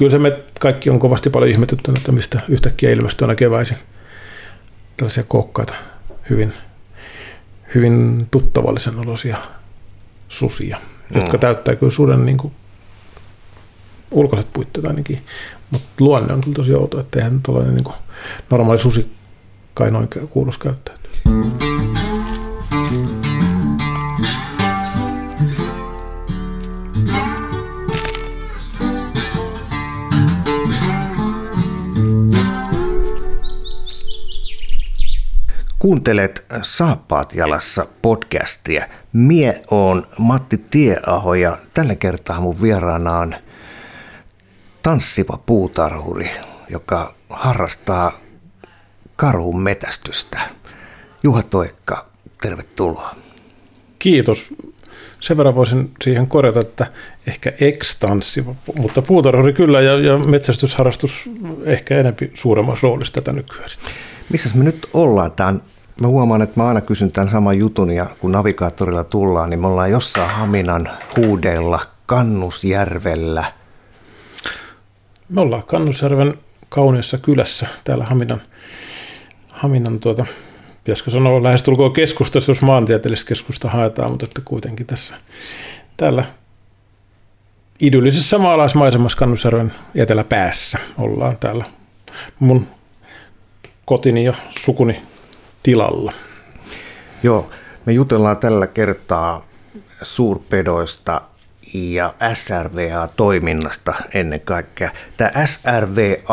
kyllä se me kaikki on kovasti paljon ihmetyttänyt, että mistä yhtäkkiä ilmestyy aina keväisin tällaisia kokkaita, hyvin, hyvin tuttavallisen olosia susia, mm. jotka täyttää kyllä suden niin kuin ulkoiset puitteet ainakin, mutta luonne on kyllä tosi outo, että eihän tuollainen niin normaali susi kai noin kuuluisi käyttää. Kuuntelet Saappaat jalassa podcastia. Mie on Matti Tieaho ja tällä kertaa mun vieraana on tanssiva puutarhuri, joka harrastaa karhun metästystä. Juha Toikka, tervetuloa. Kiitos. Sen verran voisin siihen korjata, että ehkä ekstanssiva, mutta puutarhuri kyllä ja, ja metsästysharrastus ehkä enemmän suuremmassa roolissa tätä nykyään. Missä me nyt ollaan? Tämä on, mä huomaan, että mä aina kysyn tämän saman jutun ja kun navigaattorilla tullaan, niin me ollaan jossain Haminan huudeilla Kannusjärvellä. Me ollaan Kannusjärven kauniissa kylässä täällä Haminan, Haminan tuota, pitäisikö sanoa lähestulkoon keskustassa, jos maantieteellistä keskusta haetaan, mutta että kuitenkin tässä täällä idyllisessä maalaismaisemassa Kannusjärven eteläpäässä ollaan täällä mun kotini ja sukuni tilalla. Joo, me jutellaan tällä kertaa suurpedoista ja SRVA-toiminnasta ennen kaikkea. Tämä SRVA-termi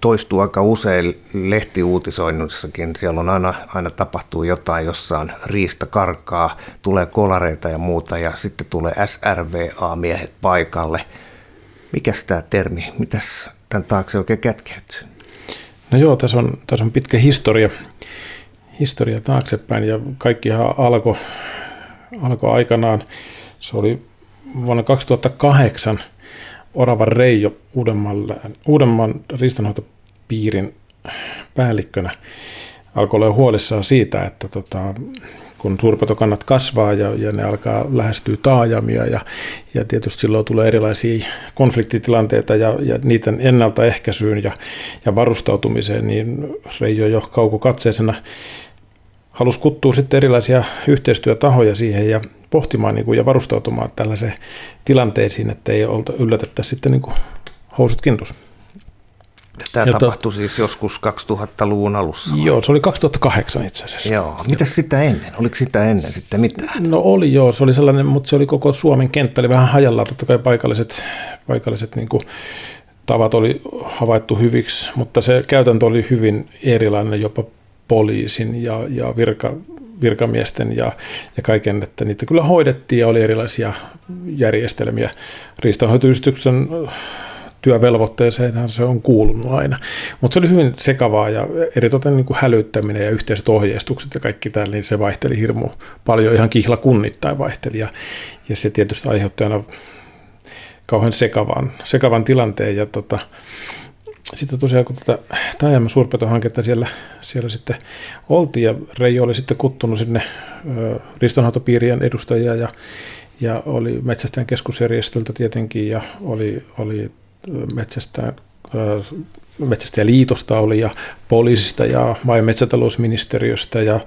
toistuu aika usein lehtiuutisoinnissakin. Siellä on aina, aina tapahtuu jotain, jossa on riista karkaa, tulee kolareita ja muuta ja sitten tulee SRVA-miehet paikalle. Mikäs tämä termi, mitäs tämän taakse oikein kätkeytyy? No joo, tässä on, tässä on pitkä historia, historia taaksepäin ja kaikkihan alkoi alko aikanaan, se oli vuonna 2008 Oravan Reijo Uudenmaan riistanhoitopiirin päällikkönä. Alkoi olla huolissaan siitä, että tota, kun suurpetokannat kasvaa ja, ja ne alkaa lähestyä taajamia ja, ja tietysti silloin tulee erilaisia konfliktitilanteita ja, ja niiden ennaltaehkäisyyn ja, ja varustautumiseen, niin Reijo jo kaukokatseisena halusi kuttua sitten erilaisia yhteistyötahoja siihen ja pohtimaan niin kuin, ja varustautumaan tällaiseen tilanteisiin, että ei yllätettäisi sitten niin kuin housut kintus. Tämä ja tapahtui siis joskus 2000-luvun alussa? Joo, se oli 2008 itse asiassa. Joo. Mitä sitä ennen? Oliko sitä ennen sitten mitään? No oli joo, se oli sellainen, mutta se oli koko Suomen kenttä, oli vähän hajallaan. Totta kai paikalliset, paikalliset niin kuin, tavat oli havaittu hyviksi, mutta se käytäntö oli hyvin erilainen jopa poliisin ja, ja virka, virkamiesten ja, ja kaiken, että niitä kyllä hoidettiin ja oli erilaisia järjestelmiä. Riistanhoitoyhdistyksen työvelvoitteeseen se on kuulunut aina. Mutta se oli hyvin sekavaa ja eritoten niin kuin hälyttäminen ja yhteiset ohjeistukset ja kaikki täällä, niin se vaihteli hirmu paljon, ihan kihlakunnittain vaihteli ja, ja se tietysti aiheutti aina kauhean sekavan, sekavan tilanteen ja tota, sitten tosiaan kun tätä Taajama suurpetohanketta siellä, siellä sitten oltiin ja Reijo oli sitten kuttunut sinne ristonhoitopiirien edustajia ja, ja oli Metsästäjän keskusjärjestöltä tietenkin ja oli, oli metsästä, metsästäjäliitosta oli ja poliisista ja maa- ja metsätalousministeriöstä ja,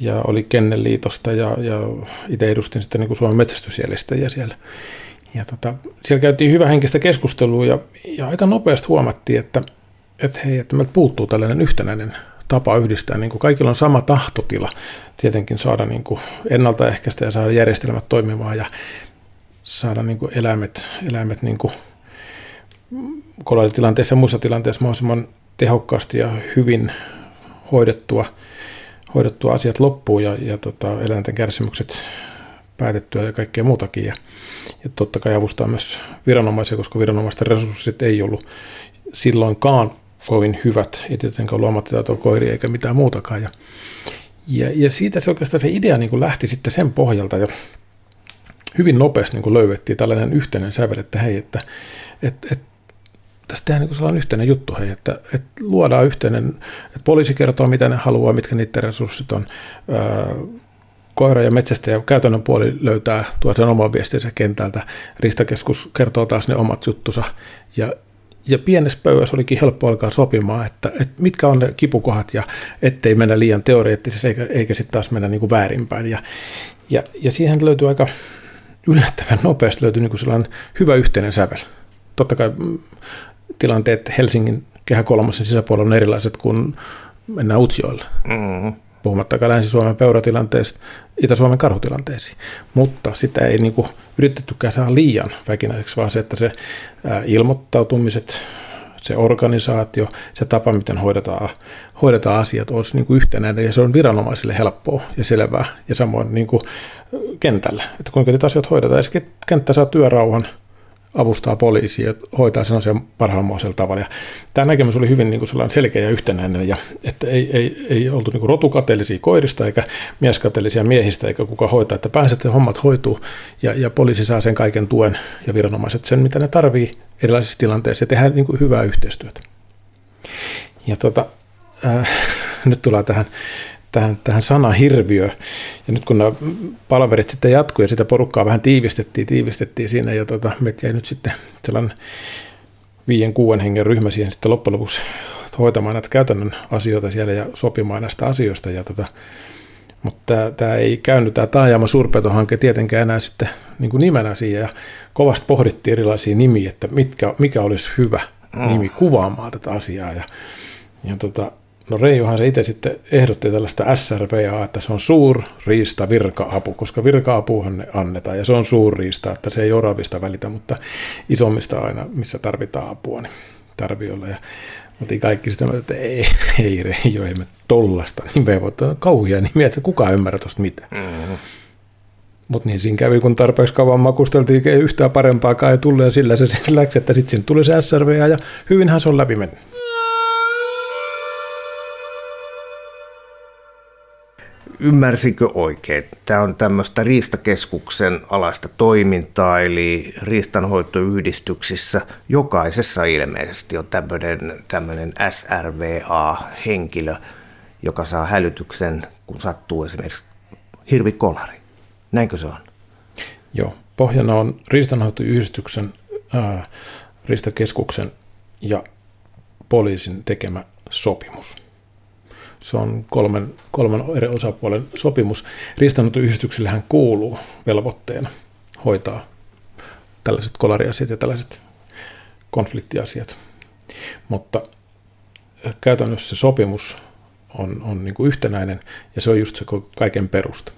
ja oli Kenneliitosta ja, ja itse edustin sitten niin kuin Suomen metsästysjärjestäjiä siellä. Ja tota, siellä käytiin hyvä henkistä keskustelua ja, ja aika nopeasti huomattiin, että, että hei, että meiltä puuttuu tällainen yhtenäinen tapa yhdistää. Niin kuin kaikilla on sama tahtotila tietenkin saada niin kuin ennaltaehkäistä ja saada järjestelmät toimimaan ja saada niin kuin eläimet, eläimet niin kuin kolaritilanteessa ja muissa tilanteissa mahdollisimman tehokkaasti ja hyvin hoidettua, hoidettua asiat loppuun ja, ja tota, eläinten kärsimykset päätettyä ja kaikkea muutakin. Ja, ja totta kai avustaa myös viranomaisia, koska viranomaisten resurssit ei ollut silloinkaan kovin hyvät, ei tietenkään ollut ammattitaitoa koiria eikä mitään muutakaan. Ja, ja, ja siitä se oikeastaan se idea niin kuin lähti sitten sen pohjalta ja hyvin nopeasti niin kuin löydettiin tällainen yhteinen sävel, että hei, että et, et, tästä tehdään niin sellainen yhteinen juttu, hei, että, että luodaan yhteinen, että poliisi kertoo, mitä ne haluaa, mitkä niiden resurssit on, koira ja metsästäjä käytännön puoli löytää tuo sen oman viestinsä kentältä. Ristakeskus kertoo taas ne omat juttusa. Ja, ja pienessä pöydässä olikin helppo alkaa sopimaan, että, että mitkä on ne kipukohat ja ettei mennä liian teoreettisesti eikä, eikä sitten taas mennä niin kuin väärinpäin. Ja, ja, ja siihen löytyy aika yllättävän nopeasti löytyy niin sellainen hyvä yhteinen sävel. Totta kai mm, tilanteet Helsingin kehä kolmosen sisäpuolella on erilaiset kuin mennään Utsjoelle. Mm-hmm puhumattakaan Länsi-Suomen peuratilanteesta, Itä-Suomen karhutilanteisiin. Mutta sitä ei niin kuin yritettykään saada liian väkinäiseksi, vaan se, että se ilmoittautumiset, se organisaatio, se tapa, miten hoidetaan, hoidetaan asiat, olisi niin kuin yhtenäinen ja se on viranomaisille helppoa ja selvää. Ja samoin niin kuin kentällä, että kuinka niitä asioita hoidetaan. Ja se kenttä saa työrauhan avustaa poliisia ja hoitaa sen asian parhaalla tavalla. Ja tämä näkemys oli hyvin niin kuin sellainen selkeä ja yhtenäinen, ja että ei, ei, ei oltu niin kuin rotukateellisia koirista eikä mieskateellisia miehistä, eikä kuka hoitaa, että pääset hommat hoituu ja, ja poliisi saa sen kaiken tuen ja viranomaiset sen, mitä ne tarvii erilaisissa tilanteissa ja tehdään niin kuin hyvää yhteistyötä. Ja tota, äh, nyt tullaan tähän tähän, tähän sana hirviö. Ja nyt kun nämä palverit sitten jatkuu ja sitä porukkaa vähän tiivistettiin, tiivistettiin siinä ja tota, me jäi nyt sitten sellainen viien, kuuden hengen ryhmä siihen sitten loppujen lopuksi hoitamaan näitä käytännön asioita siellä ja sopimaan näistä asioista. Ja tota, mutta tämä, tämä ei käynyt, tämä Taajama suurpetohanke tietenkään enää sitten niin kuin nimenä siihen ja kovasti pohdittiin erilaisia nimiä, että mitkä, mikä olisi hyvä nimi kuvaamaan tätä asiaa. Ja, ja tota, No Reijohan se itse sitten ehdotti tällaista SRVA, että se on suurriista virka-apu, koska virka-apuhan ne annetaan ja se on suurriista, että se ei oravista välitä, mutta isommista aina, missä tarvitaan apua, niin tarvii olla. Ja mutta kaikki sitä, että ei, ei Reijo, ei me tollasta nimeä, mutta kauhia nimiä, että kukaan ymmärrä tuosta mitään. Mm-hmm. Mutta niin siinä kävi, kun tarpeeksi kauan makusteltiin, ei yhtään parempaakaan ei tullut ja sillä se läksi, että sitten tuli se SRVA ja hyvinhän se on läpi mennyt. Ymmärsikö oikein? Tämä on tämmöistä riistakeskuksen alaista toimintaa, eli riistanhoitoyhdistyksissä jokaisessa ilmeisesti on tämmöinen, tämmöinen SRVA-henkilö, joka saa hälytyksen, kun sattuu esimerkiksi hirvikolari. Näinkö se on? Joo, pohjana on riistanhoitoyhdistyksen, ää, riistakeskuksen ja poliisin tekemä sopimus. Se on kolmen, kolmen eri osapuolen sopimus. Riistanhoitoyhdistyksillehän kuuluu velvoitteena hoitaa tällaiset kolariasiat ja tällaiset konfliktiasiat. Mutta käytännössä se sopimus on, on niin kuin yhtenäinen ja se on just se kaiken perusta.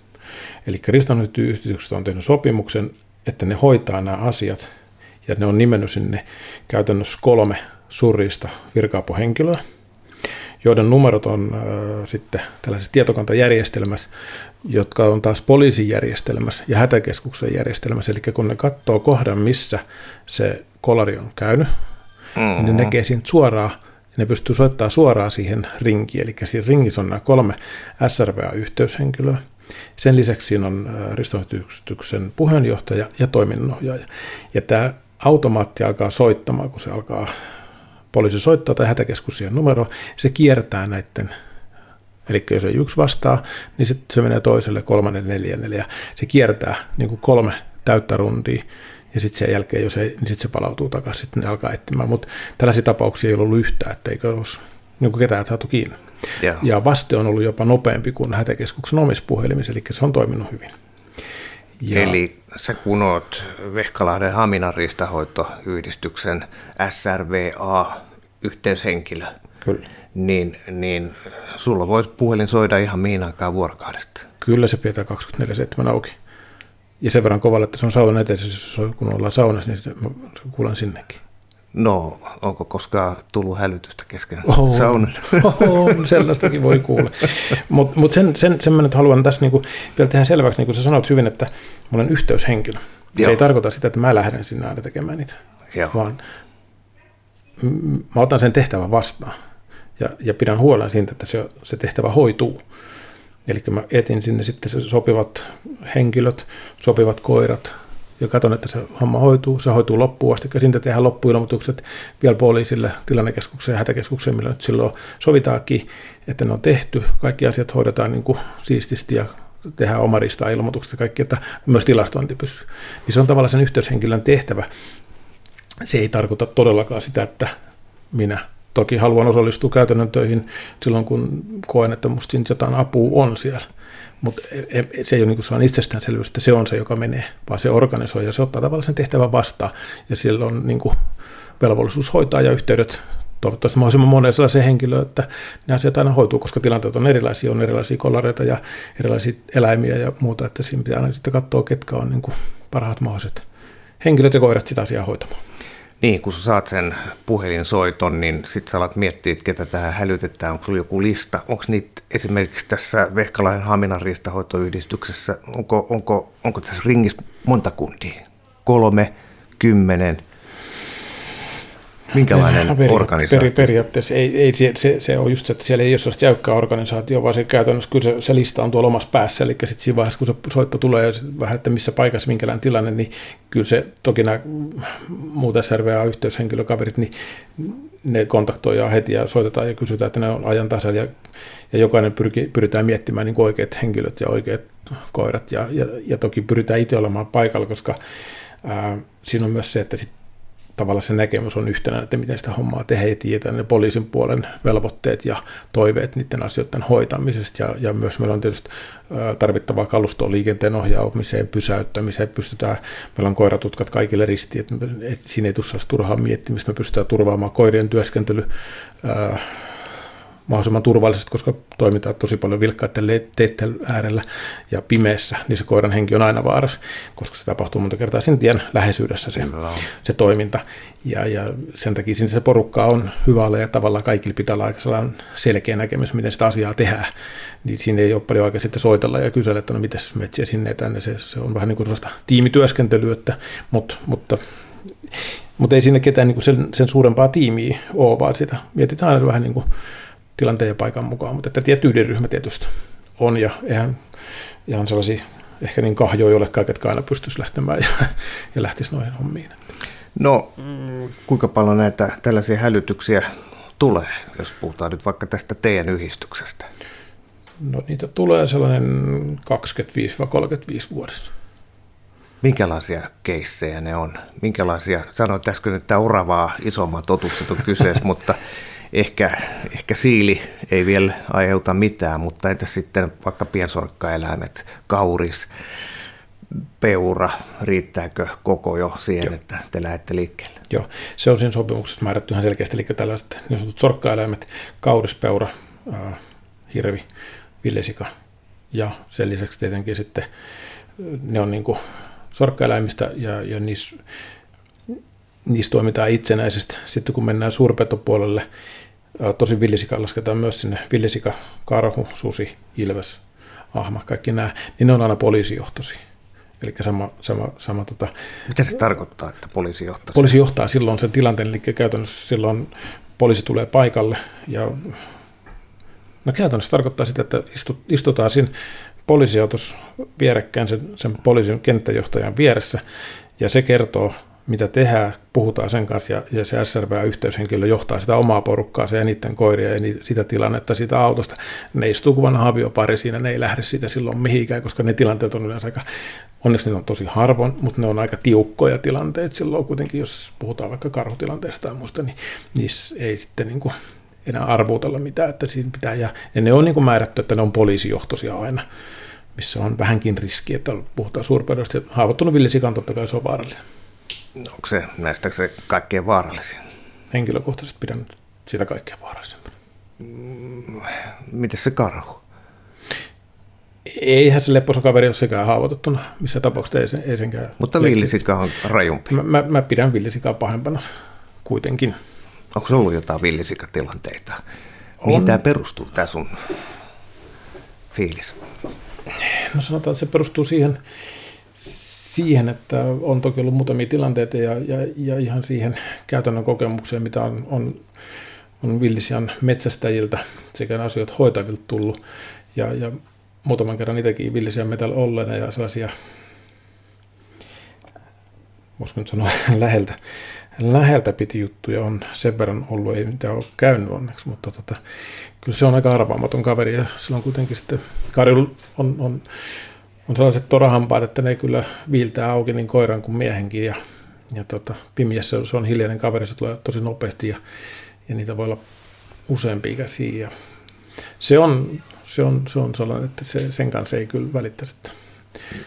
Eli riistanhoitoyhdistykset on tehnyt sopimuksen, että ne hoitaa nämä asiat ja ne on nimennyt sinne käytännössä kolme surista virka henkilöä joiden numerot on äh, sitten tällaisessa tietokantajärjestelmässä, jotka on taas poliisin järjestelmässä ja hätäkeskuksen järjestelmässä. Eli kun ne katsoo kohdan, missä se kolari on käynyt, mm-hmm. niin ne mm-hmm. näkee siitä suoraan, ja ne pystyy soittamaan suoraan siihen rinkiin. Eli siinä ringissä on nämä kolme SRVA-yhteyshenkilöä. Sen lisäksi siinä on ristoyhdistyksen puheenjohtaja ja toiminnanohjaaja. Ja tämä automaatti alkaa soittamaan, kun se alkaa poliisi soittaa tai hätäkeskus siihen numeroon, se kiertää näiden Eli jos ei yksi vastaa, niin sitten se menee toiselle, kolmannen, neljännelle ja se kiertää niin kuin kolme täyttä rundia ja sitten sen jälkeen, jos ei, niin sitten se palautuu takaisin, sitten ne alkaa etsimään. Mutta tällaisia tapauksia ei ollut yhtään, etteikö olisi niin kuin ketään saatu kiinni. Yeah. Ja vaste on ollut jopa nopeampi kuin hätäkeskuksen omissa puhelimissa, eli se on toiminut hyvin. Ja, Eli sä kun oot Vehkalahden Haminan riistahoitoyhdistyksen SRVA-yhteyshenkilö, Kyllä. Niin, niin sulla voisi puhelin soida ihan mihin aikaan vuorokaudesta. Kyllä se pitää 24-7 auki. Ja sen verran kovalla, että se on saunan eteisessä, kun ollaan saunassa, niin kuulen sinnekin. No, onko koskaan tullut hälytystä kesken oh, saunan? Oh, sellaistakin voi kuulla. Mutta mut sen, sen, sen mä nyt haluan tässä niinku vielä tehdä selväksi, niin kuin sä sanoit hyvin, että mä olen yhteyshenkilö. Joo. Se ei tarkoita sitä, että mä lähden sinne aina tekemään niitä, Joo. vaan mä otan sen tehtävän vastaan ja, ja pidän huolen siitä, että se, se tehtävä hoituu. Eli mä etin sinne sitten se sopivat henkilöt, sopivat koirat, ja katson, että se homma hoituu. Se hoituu loppuun asti. Siitä tehdään loppuilmoitukset vielä poliisille, tilannekeskukseen ja hätäkeskukseen, millä nyt silloin sovitaakin, että ne on tehty. Kaikki asiat hoidetaan niin kuin siististi ja tehdään omarista ilmoitukset ja kaikki, että myös tilastointi pysyy. Niin se on tavallaan sen yhteyshenkilön tehtävä. Se ei tarkoita todellakaan sitä, että minä toki haluan osallistua käytännön töihin silloin, kun koen, että musta jotain apua on siellä. Mutta e, e, se ei ole niin sellainen itsestäänselvyys, että se on se, joka menee, vaan se organisoi ja se ottaa tavallaan sen tehtävän vastaan. Ja sillä on niin kuin velvollisuus hoitaa ja yhteydet toivottavasti mahdollisimman monen sellaisen henkilöön, että ne asiat aina hoituu, koska tilanteet on erilaisia, on erilaisia kolareita ja erilaisia eläimiä ja muuta, että siinä pitää aina sitten katsoa, ketkä on niin kuin parhaat mahdolliset henkilöt ja koirat sitä asiaa hoitamaan. Niin, kun sä saat sen puhelinsoiton, niin sit sä alat miettiä, että ketä tähän hälytetään, onko sulla joku lista. Onko niitä esimerkiksi tässä Vehkalainen Haminan riistahoitoyhdistyksessä, onko, onko, onko tässä ringissä monta kundia? Kolme, kymmenen, Minkälainen peri, organisaatio? Peri, periaatteessa ei, ei se, se, se, on just se, että siellä ei ole sellaista jäykkää organisaatio, vaan se käytännössä kyllä se, se lista on tuolla omassa päässä, eli sitten siinä vaiheessa, kun se soitto tulee ja vähän, että missä paikassa, minkälainen tilanne, niin kyllä se, toki nämä muut SRVA-yhteyshenkilökaverit, niin ne kontaktoidaan heti ja soitetaan ja kysytään, että ne on ajan tasalla. Ja, ja jokainen pyrki, pyritään miettimään niin oikeat henkilöt ja oikeat koirat. Ja, ja, ja toki pyritään itse olemaan paikalla, koska ää, siinä on myös se, että sit tavallaan se näkemys on yhtenä, että miten sitä hommaa tehdään ja ne poliisin puolen velvoitteet ja toiveet niiden asioiden hoitamisesta. Ja, ja myös meillä on tietysti tarvittavaa kalustoa liikenteen ohjaamiseen, pysäyttämiseen. Pystytään, meillä on koiratutkat kaikille ristiin, että, että siinä ei tule turhaa miettimistä. Me pystytään turvaamaan koirien työskentely mahdollisimman turvallisesti, koska toimitaan tosi paljon vilkkaiden teiden äärellä ja pimeässä, niin se koiran henki on aina vaarassa, koska se tapahtuu monta kertaa sen tien läheisyydessä se, se toiminta. Ja, ja sen takia sinne se porukka on hyvä olla ja tavallaan kaikilla pitää olla aika selkeä näkemys, miten sitä asiaa tehdään. Niin siinä ei ole paljon aikaa sitten soitella ja kysellä, että no miten metsiä sinne tänne. Se, se on vähän niin kuin sellaista tiimityöskentelyä, että, mutta, mutta mutta ei sinne ketään niin sen, sen suurempaa tiimiä ole, vaan sitä mietitään aina vähän niin kuin tilanteen ja paikan mukaan, mutta että tietty ydinryhmä tietysti on ja eihän ihan sellaisia ehkä niin kahjoja olekaan, ketkä aina pystyisi lähtemään ja, ja lähtisi noihin hommiin. No, kuinka paljon näitä tällaisia hälytyksiä tulee, jos puhutaan nyt vaikka tästä teidän yhdistyksestä? No niitä tulee sellainen 25-35 vuodessa. Minkälaisia keissejä ne on? Minkälaisia, sanoit äsken, että oravaa isommat totukset on kyseessä, mutta ehkä, ehkä siili ei vielä aiheuta mitään, mutta entä sitten vaikka piensorkkaeläimet, kauris, peura, riittääkö koko jo siihen, Joo. että te lähdette liikkeelle? Joo, se on siinä sopimuksessa määrätty ihan selkeästi, eli tällaiset niin sanotut sorkkaeläimet, kaurispeura, äh, hirvi, villesika ja sen lisäksi tietenkin sitten ne on niin kuin sorkkaeläimistä ja, ja niissä, niissä toimitaan itsenäisesti. Sitten kun mennään suurpetopuolelle, tosi villisika lasketaan myös sinne, villisika, karhu, susi, ilves, ahma, kaikki nämä, niin ne on aina poliisijohtoisia. Eli sama, sama, sama tota, Mitä se tarkoittaa, että poliisi johtaa? Poliisi johtaa silloin sen tilanteen, eli käytännössä silloin poliisi tulee paikalle ja no käytännössä tarkoittaa sitä, että istutaan siinä poliisiautossa vierekkäin sen, sen poliisin kenttäjohtajan vieressä ja se kertoo mitä tehdään, puhutaan sen kanssa ja, ja se SRV-yhteyshenkilö johtaa sitä omaa porukkaa ja niiden koiria ja ni, sitä tilannetta siitä autosta. Ne istuu kuin vanha aviopari siinä, ne ei lähde siitä silloin mihinkään, koska ne tilanteet on yleensä aika, onneksi ne on tosi harvoin, mutta ne on aika tiukkoja tilanteet silloin kuitenkin, jos puhutaan vaikka karhutilanteesta tai muusta, niin niissä ei sitten niin kuin enää arvuutella mitään, että siinä pitää, ja, ja ne on niin kuin määrätty, että ne on poliisijohtoisia aina, missä on vähänkin riski, että puhutaan suurpedosta, haavoittunut villisikan totta kai se on vaarallinen. Onko se näistä se kaikkein vaarallisin? Henkilökohtaisesti pidän sitä kaikkein vaarallisimpana. Mm, miten se karhu? Eihän se lepposakaveri ole sekään haavoitettuna, missä tapauksessa ei, sen, ei senkään. Mutta villisika on rajumpi. Mä, mä, mä pidän villisikaa pahempana kuitenkin. Onko se ollut jotain villisikatilanteita? Mihin tämä perustuu, tämä sun fiilis? No sanotaan, että se perustuu siihen, siihen, että on toki ollut muutamia tilanteita ja, ja, ja ihan siihen käytännön kokemukseen, mitä on, on, on villisian metsästäjiltä sekä asioita hoitavilta tullut. Ja, ja muutaman kerran itsekin villisian metällä olleena ja sellaisia, voisiko nyt sanoa läheltä, läheltä piti juttuja on sen verran ollut, ei mitään ole käynyt onneksi, mutta tota, kyllä se on aika arvaamaton kaveri ja silloin kuitenkin sitten Kari on, on, on sellaiset torahampaat, että ne kyllä viiltää auki niin koiran kuin miehenkin ja, ja tota, pimiässä se on hiljainen kaveri, se tulee tosi nopeasti ja, ja niitä voi olla useampi ikäisiä ja se on, se on, se on sellainen, että se, sen kanssa ei kyllä välittäisi.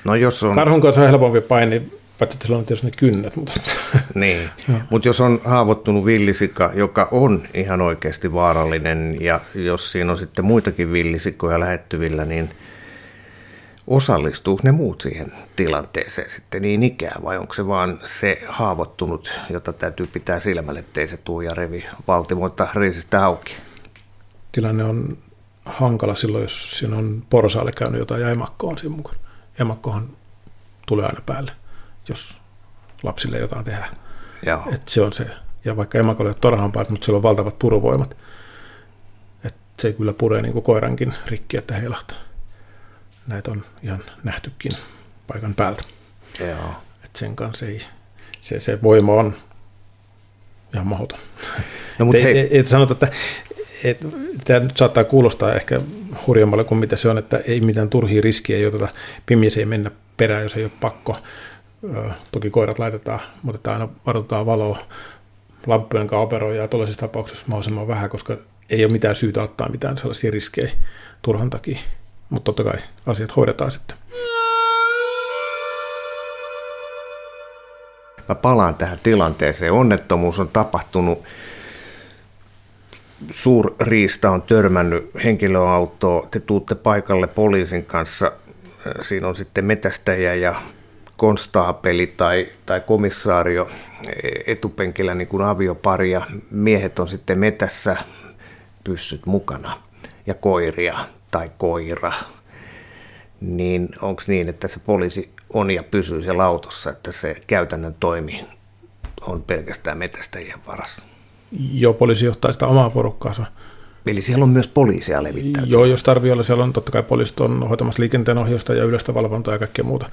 No jos on... Karhun kanssa on helpompi paini, paitsi että sillä on tietysti ne kynnet. Mutta... Niin, mutta jos on haavoittunut villisika, joka on ihan oikeasti vaarallinen, ja jos siinä on sitten muitakin villisikoja lähettyvillä, niin osallistuu ne muut siihen tilanteeseen sitten niin ikään, vai onko se vaan se haavoittunut, jota täytyy pitää silmälle, ettei se tuu ja revi valtimoita riisistä auki? Tilanne on hankala silloin, jos siinä on porsaalle käynyt jotain ja emakko on siinä mukana. Emakkohan tulee aina päälle jos lapsille jotain tehdään. Joo. Et se on se. Ja vaikka emakolle ei ole torhampaat, mutta sillä on valtavat puruvoimat. Et se kyllä puree niin kuin koirankin rikki, että heilahtaa. Näitä on ihan nähtykin paikan päältä. Joo. Et sen kanssa ei, se, se voima on ihan mahdoton. No, mutta et, hei. et, et sanota, että et, tämä nyt saattaa kuulostaa ehkä hurjammalle kuin mitä se on, että ei mitään turhia riskiä, ei oteta pimiässä ei mennä perään, jos ei ole pakko. Toki koirat laitetaan, mutta aina varoitetaan valoa lamppujen kanssa operoida ja tuollaisissa tapauksissa mahdollisimman vähän, koska ei ole mitään syytä ottaa mitään sellaisia riskejä turhan takia. Mutta totta kai asiat hoidetaan sitten. Mä palaan tähän tilanteeseen. Onnettomuus on tapahtunut. Suurriista on törmännyt henkilöautoon. Te tuutte paikalle poliisin kanssa. Siinä on sitten metästäjä ja konstaapeli tai, tai komissaario etupenkillä niin kuin aviopari ja miehet on sitten metässä pyssyt mukana ja koiria tai koira, niin onko niin, että se poliisi on ja pysyy siellä autossa, että se käytännön toimi on pelkästään metästäjien varassa? Joo, poliisi johtaa sitä omaa porukkaansa Eli siellä on myös poliisia levittää. Joo, jos tarvii olla, siellä on totta kai poliisit on hoitamassa liikenteen ohjausta ja yleistä valvontaa ja kaikkea muuta.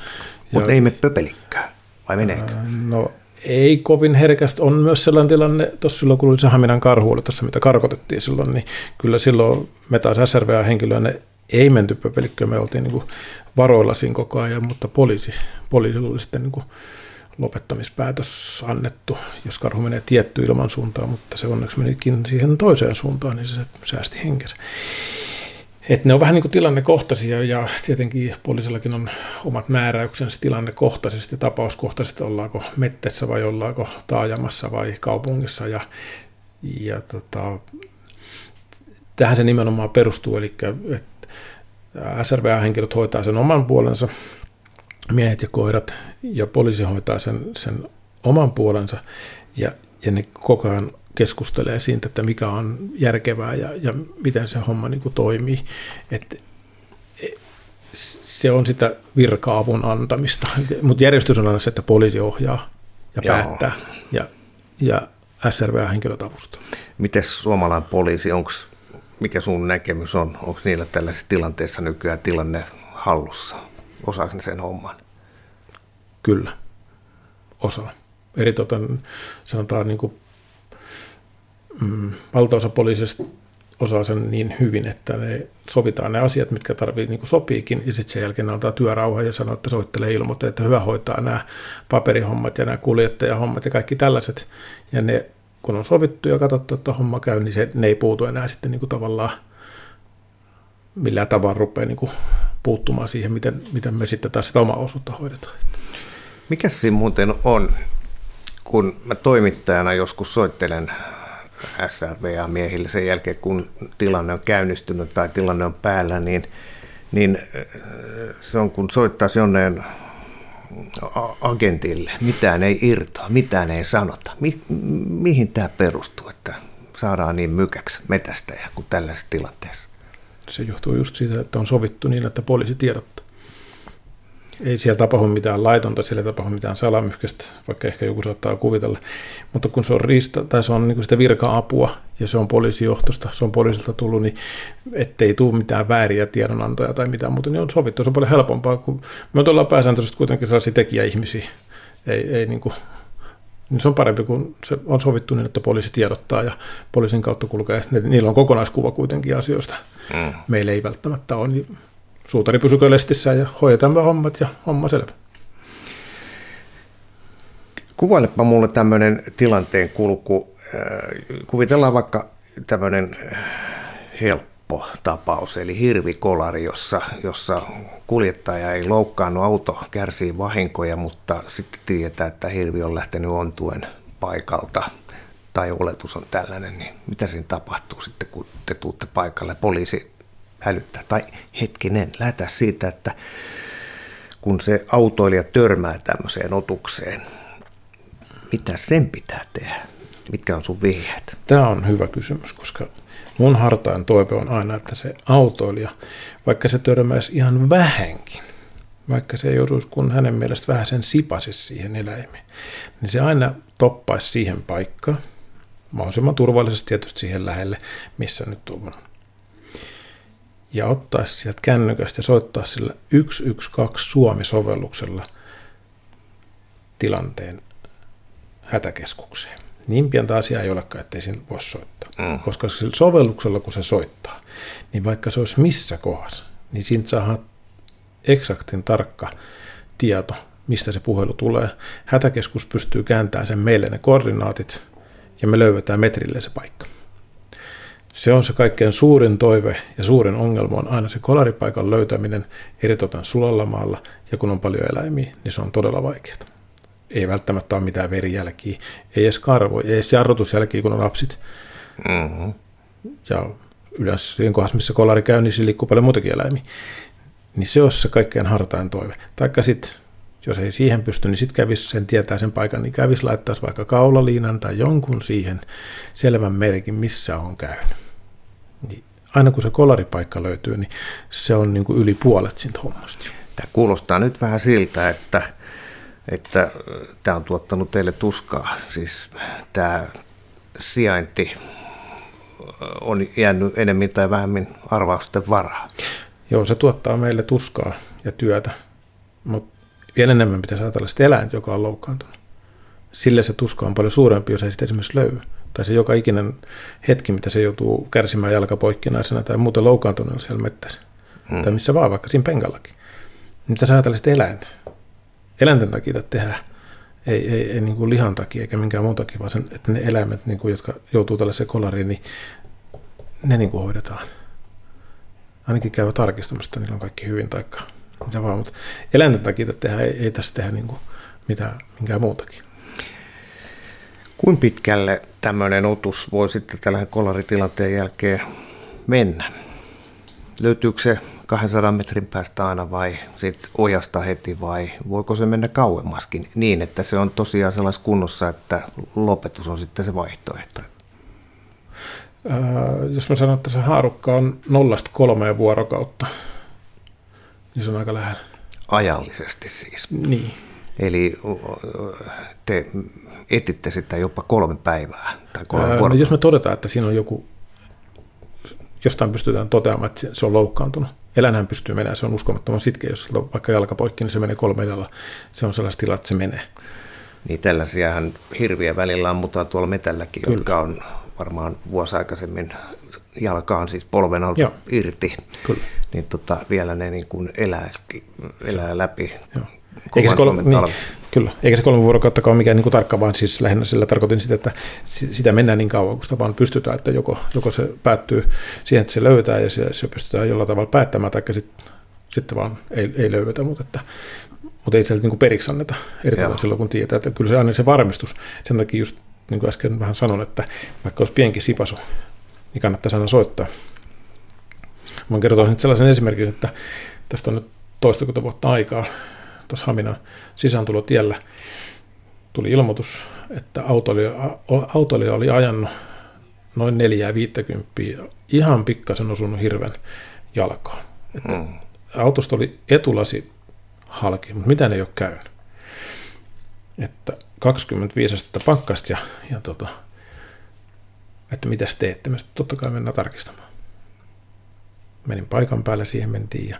Mutta ei me pöpelikkää, vai meneekö? No ei kovin herkästi. On myös sellainen tilanne, tuossa silloin kun se Haminan karhu oli tuossa, mitä karkotettiin silloin, niin kyllä silloin me taas SRVA-henkilöä ne ei menty pöpelikköön, me oltiin niin varoilla siinä koko ajan, mutta poliisi, poliisi oli sitten niin lopettamispäätös annettu, jos karhu menee tietty ilman suuntaan, mutta se onneksi menikin siihen toiseen suuntaan, niin se säästi henkensä. Et ne on vähän niin kuin tilannekohtaisia ja tietenkin poliisillakin on omat määräyksensä tilannekohtaisesti, tapauskohtaisesti, ollaanko mettässä vai ollaanko taajamassa vai kaupungissa. Ja, ja tota, tähän se nimenomaan perustuu, eli että SRVA-henkilöt hoitaa sen oman puolensa, miehet ja koirat ja poliisi hoitaa sen, sen oman puolensa. Ja, ja ne koko ajan keskustelee siitä, että mikä on järkevää ja, ja miten se homma niin kuin toimii. Et, e, se on sitä virka-avun antamista, mutta järjestys on aina se, että poliisi ohjaa ja Joo. päättää ja, ja SRV-henkilöt avustaa. Miten suomalainen poliisi, onks, mikä sun näkemys on? Onko niillä tällaisessa tilanteessa nykyään tilanne hallussa? Osaako ne sen homman? Kyllä, osaa. Eritoten sanotaan niin kuin, mm, valtaosa poliisista osaa sen niin hyvin, että ne sovitaan ne asiat, mitkä tarvii niin kuin sopiikin, ja sitten sen jälkeen antaa työrauha ja sanoo, että soittelee ilmoite, että hyvä hoitaa nämä paperihommat ja nämä kuljettajahommat ja kaikki tällaiset. Ja ne, kun on sovittu ja katsottu, että homma käy, niin se, ne ei puutu enää sitten niin kuin tavallaan millään tavalla rupeaa niin kuin puuttumaan siihen, miten, miten me sitten taas sitä omaa osuutta hoidetaan. Mikä siinä muuten on, kun mä toimittajana joskus soittelen SRVA-miehille sen jälkeen, kun tilanne on käynnistynyt tai tilanne on päällä, niin, niin äh, se on kun soittaisi jonneen agentille, mitään ei irtoa, mitään ei sanota. Mi- mihin tämä perustuu, että saadaan niin mykäksi metästäjä kuin tällaisessa tilanteessa? Se johtuu just siitä, että on sovittu niin, että poliisi tiedottaa ei siellä tapahdu mitään laitonta, siellä ei tapahdu mitään salamyhkäistä, vaikka ehkä joku saattaa kuvitella. Mutta kun se on riista, tai se on niin sitä virka-apua, ja se on poliisijohtosta, se on poliisilta tullut, niin ettei tule mitään vääriä tiedonantoja tai mitään muuta, niin on sovittu. Se on paljon helpompaa, kun me ollaan pääsääntöisesti kuitenkin sellaisia tekijäihmisiä. Ei, ei niin kuin niin se on parempi, kun se on sovittu niin, että poliisi tiedottaa ja poliisin kautta kulkee. Niillä on kokonaiskuva kuitenkin asioista. Mm. Meillä ei välttämättä ole, niin suutari pysykö lestissä ja hoidetaan hommat ja homma selvä. Kuvailepa mulle tämmöinen tilanteen kulku. Äh, kuvitellaan vaikka tämmöinen helppo tapaus, eli hirvikolari, jossa, jossa kuljettaja ei loukkaannut, auto kärsii vahinkoja, mutta sitten tietää, että hirvi on lähtenyt ontuen paikalta tai oletus on tällainen, niin mitä siinä tapahtuu sitten, kun te tuutte paikalle? Poliisi hälyttää. Tai hetkinen, lähdetään siitä, että kun se autoilija törmää tämmöiseen otukseen, mitä sen pitää tehdä? Mitkä on sun vihjeet? Tämä on hyvä kysymys, koska mun hartaan toive on aina, että se autoilija, vaikka se törmäisi ihan vähänkin, vaikka se ei joutuisi kun hänen mielestä vähän sen sipasisi siihen eläimeen, niin se aina toppaisi siihen paikkaan, mahdollisimman turvallisesti tietysti siihen lähelle, missä nyt on. Ja ottaisi sieltä kännykästä ja soittaa sillä 112 Suomi-sovelluksella tilanteen hätäkeskukseen. Niin pientä asiaa ei olekaan, ettei siinä voi soittaa. Mm. Koska sillä sovelluksella, kun se soittaa, niin vaikka se olisi missä kohdassa, niin siitä saa eksaktin tarkka tieto, mistä se puhelu tulee. Hätäkeskus pystyy kääntämään sen meille ne koordinaatit, ja me löydetään metrille se paikka. Se on se kaikkein suurin toive ja suurin ongelma on aina se kolaripaikan löytäminen eritoten sulalla maalla, ja kun on paljon eläimiä, niin se on todella vaikeaa ei välttämättä ole mitään verijälkiä, ei edes karvoja, ei edes jarrutusjälkiä, kun on lapsit. Mm-hmm. Ja yleensä siinä kohdassa, missä kolari käy, niin siinä liikkuu paljon muutakin eläimiä. Niin se olisi se kaikkein hartain toive. Taikka sitten, jos ei siihen pysty, niin sitten kävisi sen tietää sen paikan, niin kävisi laittaa vaikka kaulaliinan tai jonkun siihen selvän merkin, missä on käynyt. Niin aina kun se kolaripaikka löytyy, niin se on niin kuin yli puolet siitä hommasta. Tämä kuulostaa nyt vähän siltä, että että äh, tämä on tuottanut teille tuskaa. Siis tämä sijainti äh, on jäänyt enemmän tai vähemmän arvausten varaa. Joo, se tuottaa meille tuskaa ja työtä, mutta vielä enemmän pitäisi ajatella sitä eläintä, joka on loukkaantunut. Sille se tuska on paljon suurempi, jos ei sitä esimerkiksi löydy. Tai se joka ikinen hetki, mitä se joutuu kärsimään jalkapoikkinaisena tai muuten loukkaantuneena siellä mettässä. Hmm. Tai missä vaan, vaikka siinä penkallakin. Mitä sä ajattelet sitä eläintä? eläinten takia tehdä, ei, ei, ei niin kuin lihan takia eikä minkään muun takia, vaan sen, että ne eläimet, niin kuin, jotka joutuu tällaiseen kolariin, niin ne niin kuin hoidetaan. Ainakin käyvä tarkistamassa, että niillä on kaikki hyvin taikka mitä vaan, mutta eläinten takia tehdä, ei, ei tässä tehdä niin kuin mitään, minkään muutakin. Kuinka pitkälle tämmöinen otus voi sitten tällä kolaritilanteen jälkeen mennä? Löytyykö se 200 metrin päästä aina vai sitten ojasta heti vai voiko se mennä kauemmaskin niin, että se on tosiaan sellaisessa kunnossa, että lopetus on sitten se vaihtoehto? Ää, jos mä sanon, että se haarukka on nollasta kolmeen vuorokautta, niin se on aika lähellä. Ajallisesti siis. Niin. Eli te etitte sitä jopa kolme päivää tai kolme Ää, no jos me todetaan, että siinä on joku, jostain pystytään toteamaan, että se on loukkaantunut, eläinhän pystyy menemään, se on uskomattoman sitkeä, jos on vaikka jalka poikki, niin se menee kolme jalalla. Se on sellaista tilaa, että se menee. Niin tällaisiahan hirviä välillä ammutaan tuolla metälläkin, Kyllä. jotka on varmaan vuosi aikaisemmin jalkaan siis polven alta Joo. irti. Kyllä. Niin tota, vielä ne niin kuin elää, elää läpi Joo. Eikä se, kolme, niin, kyllä. Eikä se kolme vuorokautta ole mikään niin kuin tarkka, vaan siis lähinnä sillä tarkoitin sitä, että sitä mennään niin kauan, kun sitä vaan pystytään, että joko, joko se päättyy siihen, että se löytää ja se, se pystytään jollain tavalla päättämään, tai sitten sitten vaan ei, ei löydetä, mutta, että, mutta ei sieltä niin periksi anneta erityisesti silloin, kun tietää, että kyllä se aina se varmistus. Sen takia just niin kuin äsken vähän sanon, että vaikka olisi pienkin sipasu, niin kannattaa aina soittaa. Mä kertoa nyt sellaisen esimerkin, että tästä on nyt toistakymmentä vuotta aikaa tuossa Haminan sisääntulotiellä tuli ilmoitus, että autoilija, autoilija oli ajanut noin 450 ihan pikkasen osunut hirven jalkaan. Että mm. Autosta oli etulasi halki, mutta mitä ne ei ole käynyt. Että 25 astetta pakkasta ja, ja tota, että mitä teette. Mä sitten totta kai mennään tarkistamaan. Menin paikan päälle, siihen mentiin ja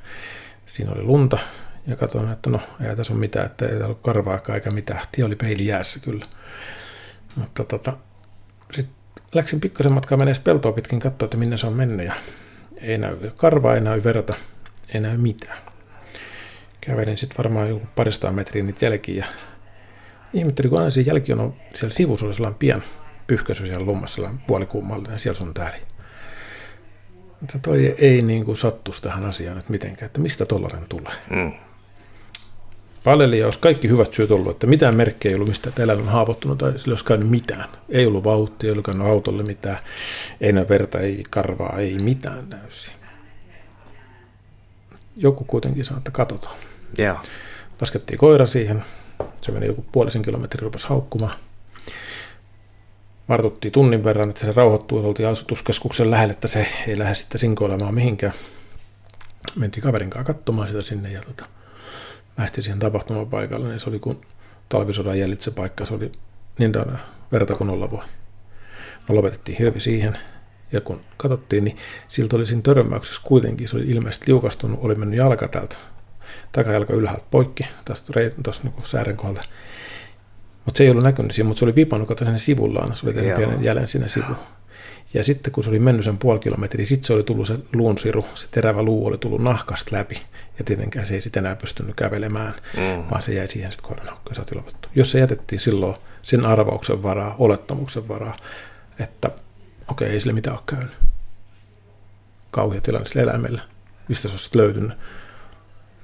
siinä oli lunta ja katsoin, että no ei tässä ole mitään, että ei ollut karvaakaan eikä mitään. Tie oli peili jäässä kyllä. Mutta tota, sitten läksin pikkasen matkaa menee peltoa pitkin katsoa, että minne se on mennyt ja ei näy karvaa, ei näy verta, ei näy mitään. Kävelin sitten varmaan joku paristaan metriä niitä jälkiä ja ihmettelin, kun aina se jälki on siellä sivussa sellainen pian pyyhkäisy siellä lummassa, sellainen puolikuumallinen, siellä sun täällä. Mutta toi ei niin kuin sattuisi tähän asiaan nyt mitenkään, että mistä tollainen tulee. Mm. Paleli olisi kaikki hyvät syyt ollut, että mitään merkkejä ei ollut mistä, että eläin on haavoittunut tai sillä olisi käynyt mitään. Ei ollut vauhtia, ei ollut käynyt autolle mitään, ei näy verta, ei karvaa, ei mitään näysi. Joku kuitenkin sanoi, että katsotaan. Yeah. Laskettiin koira siihen, se meni joku puolisen kilometrin, rupesi haukkumaan. Vartuttiin tunnin verran, että se rauhoittui, oltiin asutuskeskuksen lähellä, että se ei lähde sitten sinkoilemaan mihinkään. Mentiin kaverin kanssa katsomaan sitä sinne ja tota, lähti siihen tapahtumapaikalle, niin se oli kuin talvisodan jäljitse paikka, se oli niin täynnä verta kuin olla voi. No lopetettiin hirvi siihen, ja kun katsottiin, niin siltä oli siinä törmäyksessä kuitenkin, se oli ilmeisesti liukastunut, oli mennyt jalka täältä, takajalka ylhäältä poikki, tästä tuossa niin säären kohdalta. Mutta se ei ollut näkynyt siinä, mutta se oli vipannut, kato sen sivullaan, se oli tehnyt pienen jäljen siinä sivulla. Ja sitten kun se oli mennyt sen puoli kilometriä, sitten se oli tullut se luunsiru, se terävä luu oli tullut nahkasta läpi. Ja tietenkään se ei sitten enää pystynyt kävelemään, mm. vaan se jäi siihen sitten ja lopettu. Jos se jätettiin silloin sen arvauksen varaa, olettamuksen varaa, että okei, okay, ei sille mitään ole käynyt. Kauhia tilanne sille eläimellä. Mistä se olisi löytynyt,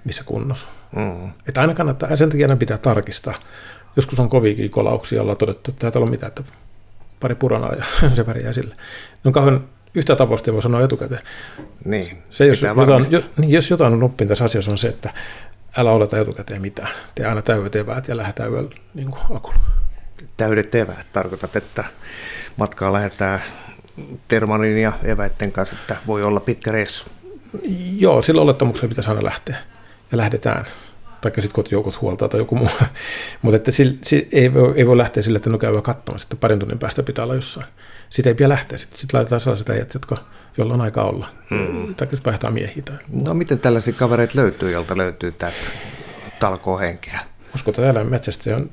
missä kunnossa. Mm. Että aina kannattaa, sen takia pitää tarkistaa. Joskus on koviakin kolauksia, ollaan todettu, että ei ole mitään, että pari puranaa ja se pärjää sille. No kauhean yhtä tapausta voi sanoa etukäteen. Niin, se, jos, jotain, jos, niin, jos jotain on oppinut tässä asiassa on se, että älä oleta etukäteen mitään. Tee aina täydet eväät ja lähdetään yöllä niin akulla. Täydet eväät tarkoitat, että matkaa lähdetään termanin ja eväiden kanssa, että voi olla pitkä reissu. Joo, sillä olettamuksella pitäisi aina lähteä ja lähdetään tai sitten kotijoukot huoltaa tai joku muu. Mutta että sille, sille, ei, voi, ei voi lähteä sille, että no käydään katsomaan, sitten parin tunnin päästä pitää olla jossain. Sitten ei pidä lähteä, sitten sit laitetaan sellaiset äijät, jotka, joilla on aika olla. Mm. Tai sitten vaihtaa miehiä. Tai no miten tällaisia kavereita löytyy, jolta löytyy tämä talkohenkeä? Uskotaan eläin metsästäjän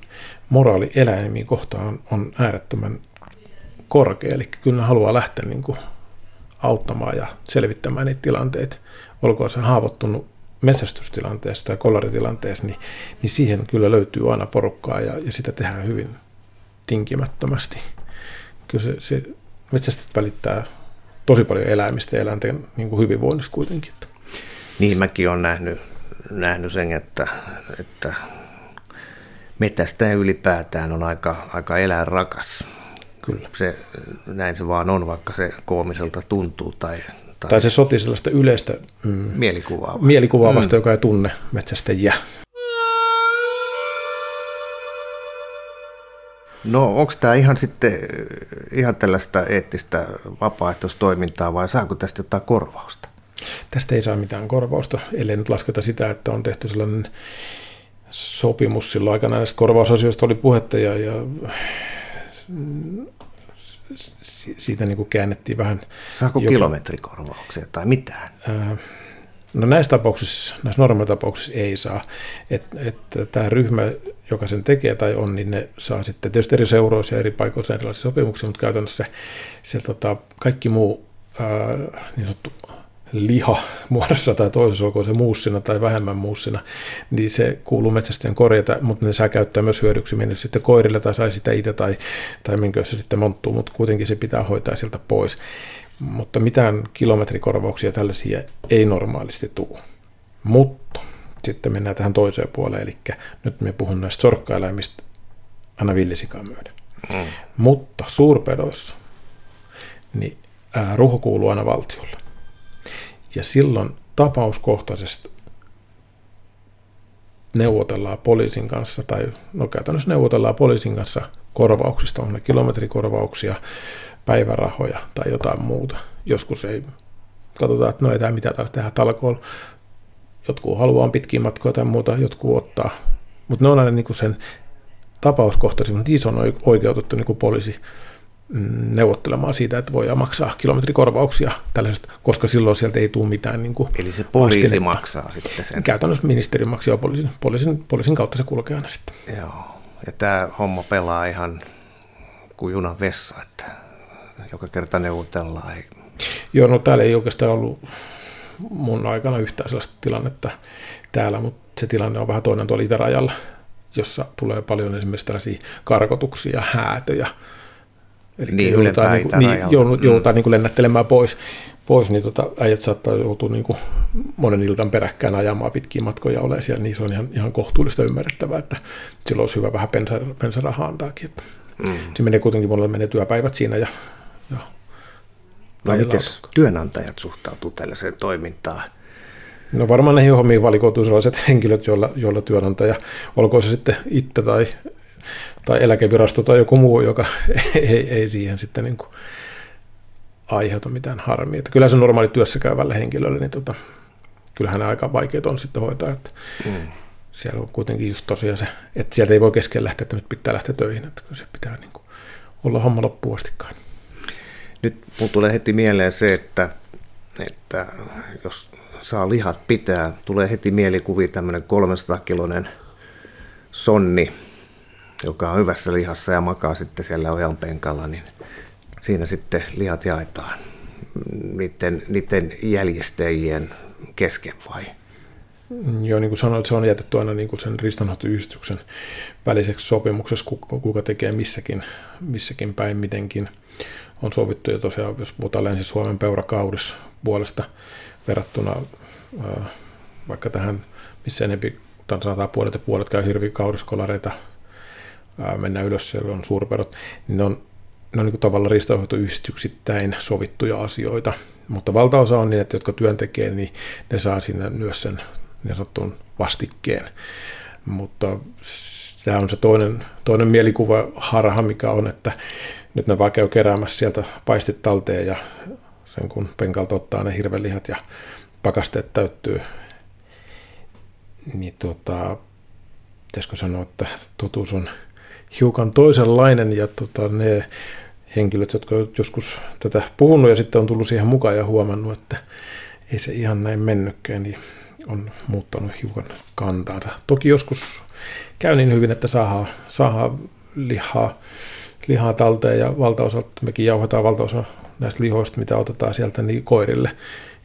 moraali eläimiä kohtaan on, on äärettömän korkea, eli kyllä ne haluaa lähteä niin kuin auttamaan ja selvittämään niitä tilanteita. Olkoon se haavoittunut metsästystilanteessa tai kollaritilanteessa, niin, niin siihen kyllä löytyy aina porukkaa ja, ja sitä tehdään hyvin tinkimättömästi. Kyllä se, se metsästäjät välittää tosi paljon eläimistä ja eläinten niin kuin hyvinvoinnista kuitenkin. Niin, mäkin olen nähnyt, nähnyt sen, että, että metästäjä ylipäätään on aika, aika eläinrakas. Kyllä. Se, näin se vaan on, vaikka se koomiselta tuntuu tai, tai, tai se soti sellaista yleistä mm, mielikuvaa, vasta. mielikuvaa vasta, mm. joka ei tunne metsästäjiä. No onko tämä ihan sitten ihan tällaista eettistä vapaaehtoistoimintaa vai saako tästä jotain korvausta? Tästä ei saa mitään korvausta, ellei nyt lasketa sitä, että on tehty sellainen sopimus silloin aikana näistä korvausasioista oli puhetta ja, ja siitä niin kuin käännettiin vähän. Saako joku, kilometrikorvauksia tai mitään? Ää, no näissä tapauksissa, näissä normaalitapauksissa ei saa. Että et, tämä ryhmä, joka sen tekee tai on, niin ne saa sitten tietysti eri seuroissa ja eri paikoissa erilaisia sopimuksia, mutta käytännössä se, se tota, kaikki muu ää, niin sanottu liha muodossa tai toisessa, olkoon se muussina tai vähemmän muussina, niin se kuuluu metsästäjän korjata, mutta ne saa käyttää myös hyödyksi mennyt sitten koirille tai sai sitä itse tai, tai minkä se sitten monttuu, mutta kuitenkin se pitää hoitaa sieltä pois. Mutta mitään kilometrikorvauksia tällaisia ei normaalisti tule. Mutta sitten mennään tähän toiseen puoleen, eli nyt me puhun näistä sorkkaeläimistä aina villisikaan myöden. Mm. Mutta suurpedoissa, niin ruho kuuluu aina valtiolle. Ja silloin tapauskohtaisesti neuvotellaan poliisin kanssa, tai no käytännössä neuvotellaan poliisin kanssa korvauksista, on ne kilometrikorvauksia, päivärahoja tai jotain muuta. Joskus ei katsotaan, että no ei tämä mitään tarvitse tehdä talkoilla. Jotkut haluaa pitkiä matkoja tai muuta, jotkut ottaa. Mutta ne on aina niin sen tapauskohtaisesti, mutta niissä on oikeutettu niin poliisi neuvottelemaan siitä, että voidaan maksaa kilometrikorvauksia tällaisesta, koska silloin sieltä ei tule mitään. Niin kuin Eli se poliisi vastinetta. maksaa sitten sen? Käytännössä ministeri maksaa poliisin, poliisin, poliisin kautta se kulkee aina sitten. Joo, ja tämä homma pelaa ihan kuin junan vessa, että joka kerta neuvotellaan. Ei... Joo, no täällä ei oikeastaan ollut mun aikana yhtään sellaista tilannetta täällä, mutta se tilanne on vähän toinen tuolla itärajalla, jossa tulee paljon esimerkiksi tällaisia karkotuksia, häätöjä. Eli niin, joudutaan, niin, kuin, niin, joudutaan niin kuin lennättelemään pois, pois niin tota, äijät saattaa joutua niin kuin monen iltan peräkkään ajamaan pitkiä matkoja ole siellä, niin se on ihan, ihan kohtuullista ymmärrettävää, että silloin olisi hyvä vähän pensa, pensarahaa antaakin. Että mm. Se menee kuitenkin, monelle menee työpäivät siinä ja, ja No miten työnantajat suhtautuu tällaiseen toimintaan? No varmaan näihin hommiin valikoituu sellaiset henkilöt, joilla, joilla työnantaja, olkoon se sitten itse tai, tai eläkevirasto tai joku muu, joka ei, ei siihen sitten niin kuin aiheuta mitään harmia. Että kyllä se normaali työssä käyvälle henkilölle, niin tota, kyllähän ne aika vaikeat on sitten hoitaa. Että mm. Siellä on kuitenkin just tosiaan se, että sieltä ei voi kesken lähteä, että nyt pitää lähteä töihin, että kyllä se pitää niin kuin olla homma loppuun astikaan. Nyt mun tulee heti mieleen se, että, että jos saa lihat pitää, tulee heti mielikuvi tämmöinen 300-kiloinen sonni, joka on hyvässä lihassa ja makaa sitten siellä ojan penkalla, niin siinä sitten lihat jaetaan niiden, niiden jäljestäjien kesken vai? Joo, niin kuin sanoit, se on jätetty aina niin kuin sen ristanhoitoyhdistyksen väliseksi sopimuksessa, kuka tekee missäkin, missäkin päin mitenkin – on sovittu jo tosiaan, jos puhutaan Länsi-Suomen peurakaudessa puolesta verrattuna vaikka tähän, missä enempi sanotaan puolet ja puolet käy hirvikaudiskolareita, ää, mennään ylös, siellä on suurperot, niin ne on, ne on niin tavallaan riistanhoitoyhdistyksittäin sovittuja asioita, mutta valtaosa on niin, että jotka työn tekee, niin ne saa sinne myös sen niin sanottuun vastikkeen. Mutta tämä on se toinen, toinen mielikuva harha, mikä on, että nyt ne vaan käy keräämässä sieltä paistit talteen ja sen kun penkalta ottaa ne hirvelihat ja pakasteet täyttyy, niin tota, pitäisikö sanoa, että totuus on hiukan toisenlainen ja tota, ne henkilöt, jotka ovat joskus tätä puhunut ja sitten on tullut siihen mukaan ja huomannut, että ei se ihan näin mennytkään, niin on muuttanut hiukan kantaansa. Toki joskus käy niin hyvin, että saadaan, saadaan lihaa lihaa talteen ja valtaosa, mekin jauhetaan valtaosa näistä lihoista, mitä otetaan sieltä niin koirille.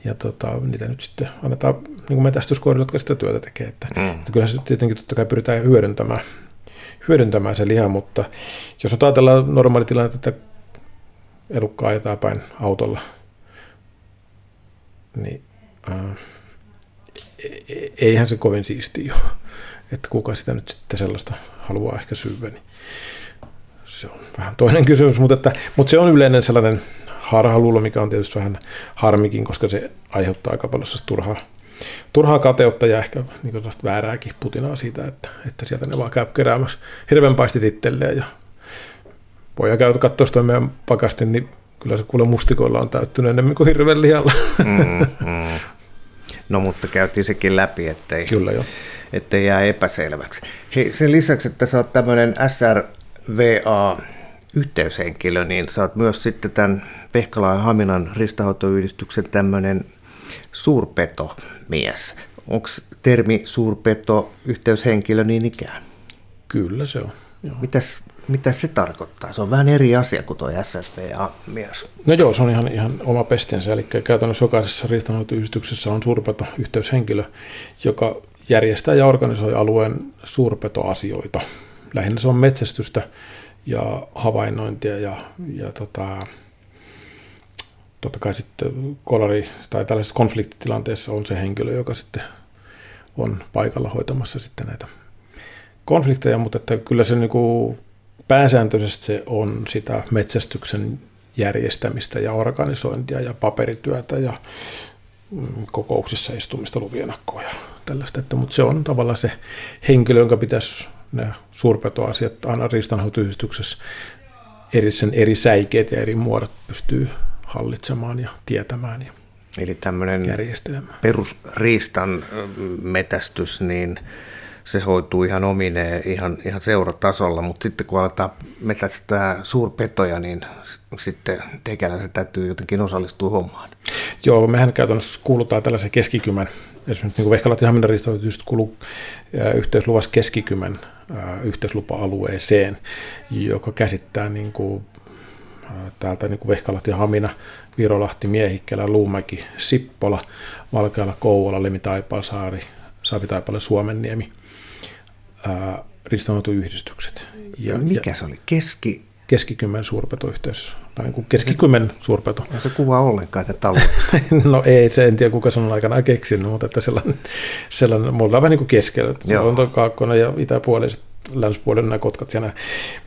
Ja tota, niitä nyt sitten annetaan niin metästyskoirille, jotka sitä työtä tekee. Että, mm. että kyllä se tietenkin totta kai pyritään hyödyntämään, hyödyntämään se liha, mutta jos ajatellaan normaali tilanne, että elukkaa ajetaan päin autolla, niin äh, eihän se kovin siisti ole. Että kuka sitä nyt sitten sellaista haluaa ehkä syödä. Niin se on vähän toinen kysymys, mutta, että, mutta se on yleinen sellainen harhaluulo, mikä on tietysti vähän harmikin, koska se aiheuttaa aika paljon turhaa, turhaa kateutta ja ehkä niin väärääkin putinaa siitä, että, että sieltä ne vaan käy keräämässä hirveän paistit itselleen ja voi käydä katsoa sitä meidän pakastin, niin kyllä se kuule mustikoilla on täyttynyt enemmän kuin hirveän lihalla. Mm, mm. No mutta käytiin sekin läpi, ettei, kyllä jo. ettei jää epäselväksi. Hei, sen lisäksi, että sä oot tämmöinen SR VA-yhteyshenkilö, niin sä oot myös sitten tämän Pehkala ja Haminan ristahoitoyhdistyksen tämmöinen suurpetomies. Onko termi suurpeto yhteyshenkilö niin ikään? Kyllä se on. Joo. Mitäs, mitä se tarkoittaa? Se on vähän eri asia kuin tuo SSVA-mies. No joo, se on ihan, ihan oma pestinsä. Eli käytännössä jokaisessa riistanhoitoyhdistyksessä on suurpeto-yhteyshenkilö, joka järjestää ja organisoi alueen suurpetoasioita lähinnä se on metsästystä ja havainnointia ja, ja tota, totta kai sitten kolari tai tällaisessa konfliktitilanteessa on se henkilö, joka sitten on paikalla hoitamassa sitten näitä konflikteja, mutta että kyllä se niin kuin pääsääntöisesti se on sitä metsästyksen järjestämistä ja organisointia ja paperityötä ja mm, kokouksissa istumista luvienakkoa ja tällaista, että, mutta se on tavallaan se henkilö, jonka pitäisi ne suurpetoasiat aina riistanhoitoyhdistyksessä eri, sen eri säikeet ja eri muodot pystyy hallitsemaan ja tietämään ja Eli tämmöinen perusriistan metästys, niin se hoituu ihan omineen ihan, ihan seuratasolla, mutta sitten kun aletaan metästää suurpetoja, niin sitten se täytyy jotenkin osallistua hommaan. Joo, mehän käytännössä kuulutaan tällaisen keskikymän esimerkiksi niin Vehkalat ja Haminan riistanhoitoyhdistys kuuluu yhteisluvassa keskikymän yhteislupa-alueeseen, joka käsittää niin kuin, täältä niin kuin Vehkalat ja Hamina, Virolahti, Miehikkelä, Luumäki, Sippola, Valkeala, Kouvola, Lemitaipalsaari, Savitaipale, Suomenniemi, riistanhoitoyhdistykset. Ja, Mikä se oli? Keski... Keskikymmen suurpetoyhteys, tai niin kuin keskikymmen suurpeto. Ja se kuva ollenkaan, että talo. no ei, se en tiedä kuka sen on aikanaan keksinyt, mutta että sellainen, sellainen me ollaan vähän niin kuin keskellä. Se on tuo kaakkoinen ja itäpuoli ja länsipuoli nämä kotkat ja nämä.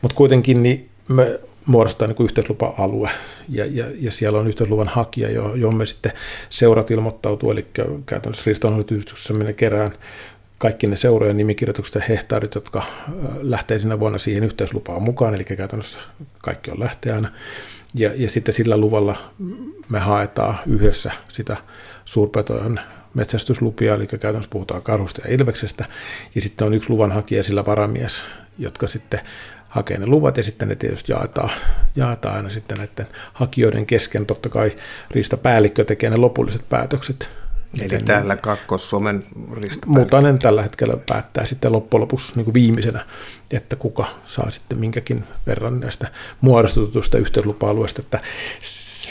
Mutta kuitenkin niin me muodostaa niin yhteislupa-alue ja, ja, ja, siellä on yhteisluvan hakija, johon me sitten seurat ilmoittautuu, eli käytännössä riistanhoitoyhdistyksessä minä kerään kaikki ne seurojen nimikirjoitukset ja hehtaarit, jotka lähtee sinä vuonna siihen yhteislupaan mukaan, eli käytännössä kaikki on lähteänä. Ja, ja sitten sillä luvalla me haetaan yhdessä sitä suurpetojen metsästyslupia, eli käytännössä puhutaan karhusta ja ilveksestä, ja sitten on yksi luvanhakija sillä varamies, jotka sitten hakee ne luvat ja sitten ne tietysti jaetaan, jaetaan aina sitten näiden hakijoiden kesken. Totta kai riistapäällikkö tekee ne lopulliset päätökset Eli täällä Kaakkois-Suomen ristapäällikkö. Mutanen tällä hetkellä päättää sitten loppujen lopuksi niin kuin viimeisenä, että kuka saa sitten minkäkin verran näistä muodostetusta yhteislupa-alueesta. Että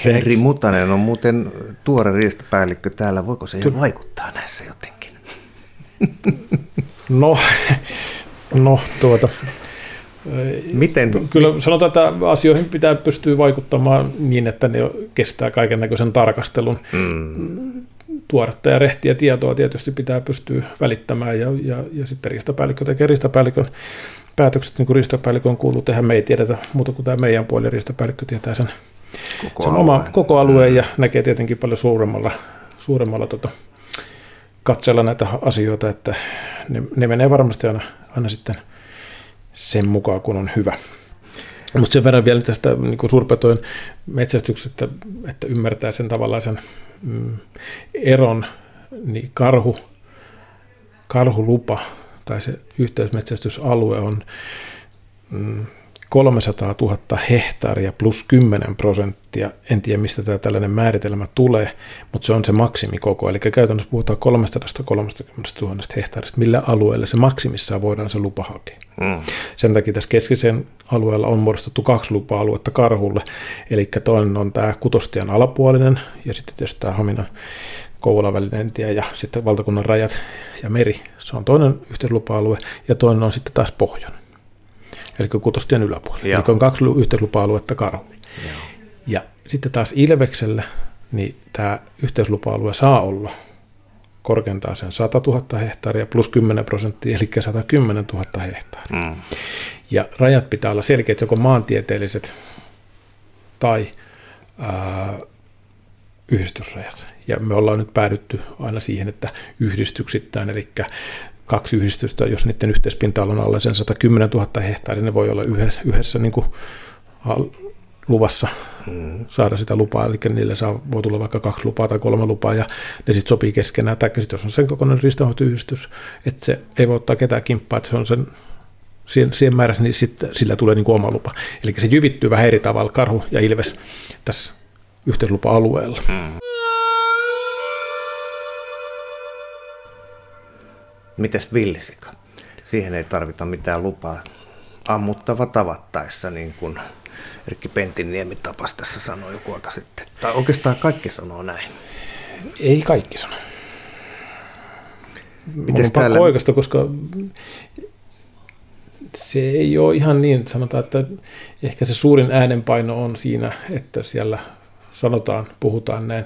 Henri Mutanen on muuten tuore riistapäällikkö täällä. Voiko se jo vaikuttaa näissä jotenkin? No, no tuota, Miten? Kyllä sanotaan, että asioihin pitää pystyä vaikuttamaan niin, että ne kestää kaiken näköisen tarkastelun. Mm tuoretta ja rehtiä tietoa tietysti pitää pystyä välittämään ja, ja, ja sitten riistapäällikkö tekee riistapäällikön päätökset, niin kuin riistapäällikön kuuluu tehdä. Me ei tiedetä muuta kuin tämä meidän puoli, riistapäällikkö tietää sen, koko, sen oma, koko alueen ja näkee tietenkin paljon suuremmalla, suuremmalla tota, katsella näitä asioita, että ne, ne menee varmasti aina, aina sitten sen mukaan, kun on hyvä. Mutta sen verran vielä tästä niin suurpetojen metsästyksestä, että ymmärtää sen tavallaan sen mm, eron, niin karhu, karhulupa tai se yhteismetsästysalue on mm, 300 000 hehtaaria plus 10 prosenttia. En tiedä, mistä tämä tällainen määritelmä tulee, mutta se on se maksimikoko. Eli käytännössä puhutaan 330 000 hehtaarista, millä alueella se maksimissaan voidaan se lupa hakea. Mm. Sen takia tässä keskisen alueella on muodostettu kaksi lupa-aluetta karhulle. Eli toinen on tämä Kutostian alapuolinen ja sitten tietysti tämä Haminan Kouvolan välinen tie ja sitten valtakunnan rajat ja meri. Se on toinen yhteislupa-alue ja toinen on sitten taas pohjoinen eli kutostien yläpuolella. Joo. Eli on kaksi yhteislupa-aluetta karhulle. Ja sitten taas Ilvekselle, niin tämä yhteislupa-alue saa olla korkeintaan sen 100 000 hehtaaria plus 10 prosenttia, eli 110 000 hehtaaria. Mm. Ja rajat pitää olla selkeät, joko maantieteelliset tai ää, yhdistysrajat. Ja me ollaan nyt päädytty aina siihen, että yhdistyksittäin, eli kaksi yhdistystä, jos niiden yhteispinta on alle sen 110 000 hehtaaria, ne voi olla yhdessä, yhdessä niin kuin luvassa mm. saada sitä lupaa, eli niille saa, voi tulla vaikka kaksi lupaa tai kolme lupaa, ja ne sitten sopii keskenään, tai sitten jos on sen kokoinen riistanhoitoyhdistys, että se ei voi ottaa ketään kimppaa, että se on sen siihen, siihen määrässä, niin sit, sillä tulee niin kuin oma lupa. Eli se jyvittyy vähän eri tavalla, karhu ja ilves tässä yhteislupa-alueella. Mm. Mites villisika? Siihen ei tarvita mitään lupaa ammuttava tavattaessa, niin kuin Erkki Pentiniemi tapas tässä sanoi joku aika sitten. Tai oikeastaan kaikki sanoo näin. Ei kaikki sano. Miten on täällä... oikeasta, koska se ei ole ihan niin, sanotaan, että ehkä se suurin äänenpaino on siinä, että siellä sanotaan, puhutaan näin,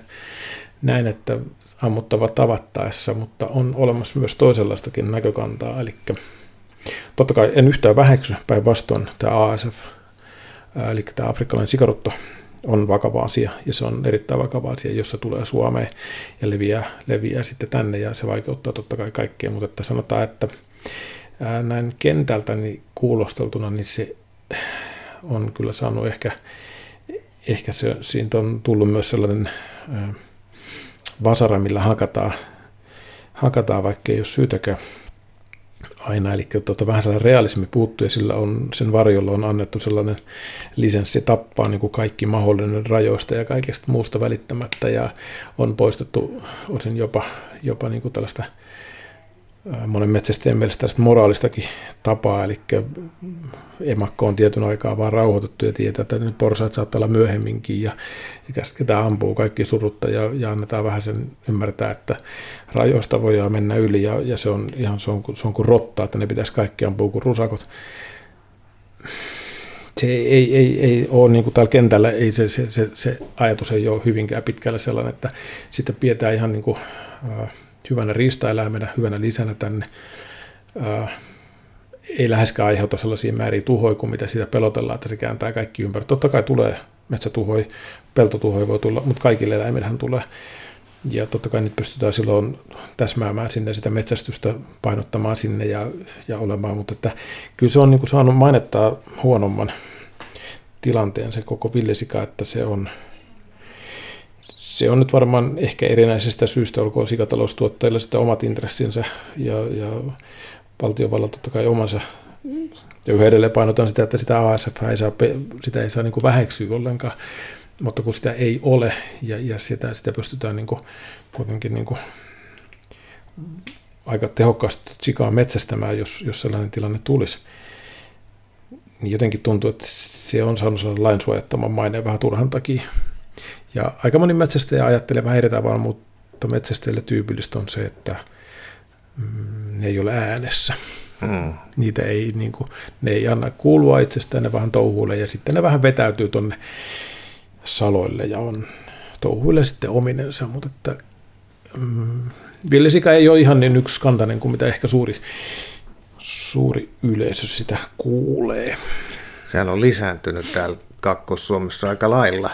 näin että ammuttava tavattaessa, mutta on olemassa myös toisenlaistakin näkökantaa. Eli totta kai en yhtään väheksy päinvastoin tämä ASF, eli tämä afrikkalainen sikarutto on vakava asia ja se on erittäin vakava asia, jos se tulee Suomeen ja leviää, leviää sitten tänne ja se vaikeuttaa totta kai kaikkea, mutta että sanotaan, että näin kentältä niin kuulosteltuna, niin se on kyllä saanut ehkä, ehkä se, siitä on tullut myös sellainen vasara, millä hakataan, hakataan vaikka ei ole syytäkään. aina, eli tuota, vähän sellainen realismi puuttuu ja sillä on, sen varjolla on annettu sellainen lisenssi tappaa niin kuin kaikki mahdollinen rajoista ja kaikesta muusta välittämättä ja on poistettu osin jopa, jopa niin kuin tällaista monen metsästäjän mielestä tästä moraalistakin tapaa, eli emakko on tietyn aikaa vaan rauhoitettu ja tietää, että ne porsaat saattaa olla myöhemminkin ja, ja käsketään ampuu kaikki surutta ja, ja annetaan vähän sen ymmärtää, että rajoista voidaan mennä yli ja, ja se on ihan se on, se on kuin rotta, että ne pitäisi kaikki ampua kuin rusakot. Se ei, ei, ei ole niin kuin täällä kentällä, ei se, se, se, se, ajatus ei ole hyvinkään pitkällä sellainen, että sitten pidetään ihan niin kuin, äh, hyvänä riistaeläimenä, hyvänä lisänä tänne. Ää, ei läheskään aiheuta sellaisia määriä tuhoja kuin mitä siitä pelotellaan, että se kääntää kaikki ympäri. Totta kai tulee metsätuhoi, peltotuhoi voi tulla, mutta kaikille eläimillähän tulee. Ja totta kai nyt pystytään silloin täsmäämään sinne sitä metsästystä, painottamaan sinne ja, ja olemaan, mutta että kyllä se on niin kuin saanut mainettaa huonomman tilanteen se koko villisika, että se on, se on nyt varmaan ehkä erinäisestä syystä, olkoon sikataloustuottajilla sitten omat intressinsä ja, ja valtiovallalla totta kai omansa. Ja yhä edelleen painotan sitä, että sitä ASF ei saa, sitä ei saa niin väheksyä ollenkaan, mutta kun sitä ei ole ja, ja sitä, sitä pystytään niin kuin, kuitenkin niin kuin aika tehokkaasti sikaa metsästämään, jos, jos sellainen tilanne tulisi, niin jotenkin tuntuu, että se on saanut sellainen lainsuojattoman maineen vähän turhan takia. Ja aika moni metsästäjä ajattelee vähän eri tavalla, mutta metsästäjille tyypillistä on se, että mm, ne ei ole äänessä. Mm. Niitä ei, niin kuin, ne ei anna kuulua itsestään, ne vähän touhuille ja sitten ne vähän vetäytyy tuonne saloille ja on touhuille sitten ominensa, mutta että mm, villisika ei ole ihan niin yksikantainen kuin mitä ehkä suuri, suuri yleisö sitä kuulee. Sehän on lisääntynyt täällä Kaakkois-Suomessa aika lailla.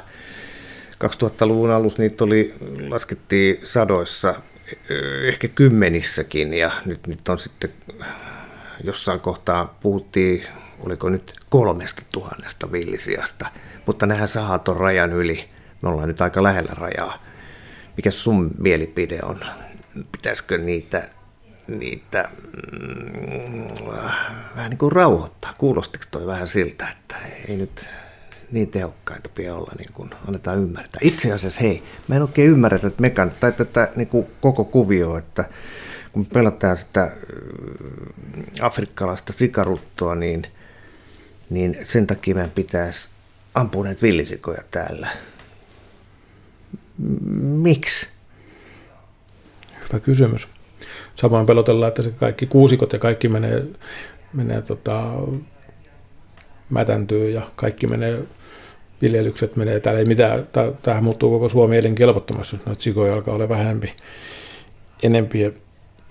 2000-luvun alussa niitä oli, laskettiin sadoissa, ehkä kymmenissäkin, ja nyt, nyt on sitten jossain kohtaa puhuttiin, oliko nyt kolmesta tuhannesta villisiasta, mutta nehän saa tuon rajan yli, me ollaan nyt aika lähellä rajaa. Mikä sun mielipide on? Pitäisikö niitä, niitä mm, vähän niin kuin rauhoittaa? Kuulostiko toi vähän siltä, että ei nyt niin tehokkaita pidä olla, niin kuin annetaan ymmärtää. Itse asiassa, hei, mä en oikein ymmärrä tätä mekan, tai tätä niin kuin koko kuvioa, että kun pelataan sitä äh, afrikkalaista sikaruttoa, niin, niin sen takia meidän pitäisi ampua näitä villisikoja täällä. Miksi? Hyvä kysymys. Samoin pelotellaan, että se kaikki kuusikot ja kaikki menee, menee tota, mätäntyy ja kaikki menee viljelykset menee, täällä ei mitään, tähän muuttuu koko Suomi elinkelvottomassa, noita sikoja alkaa olla vähempi, enempi.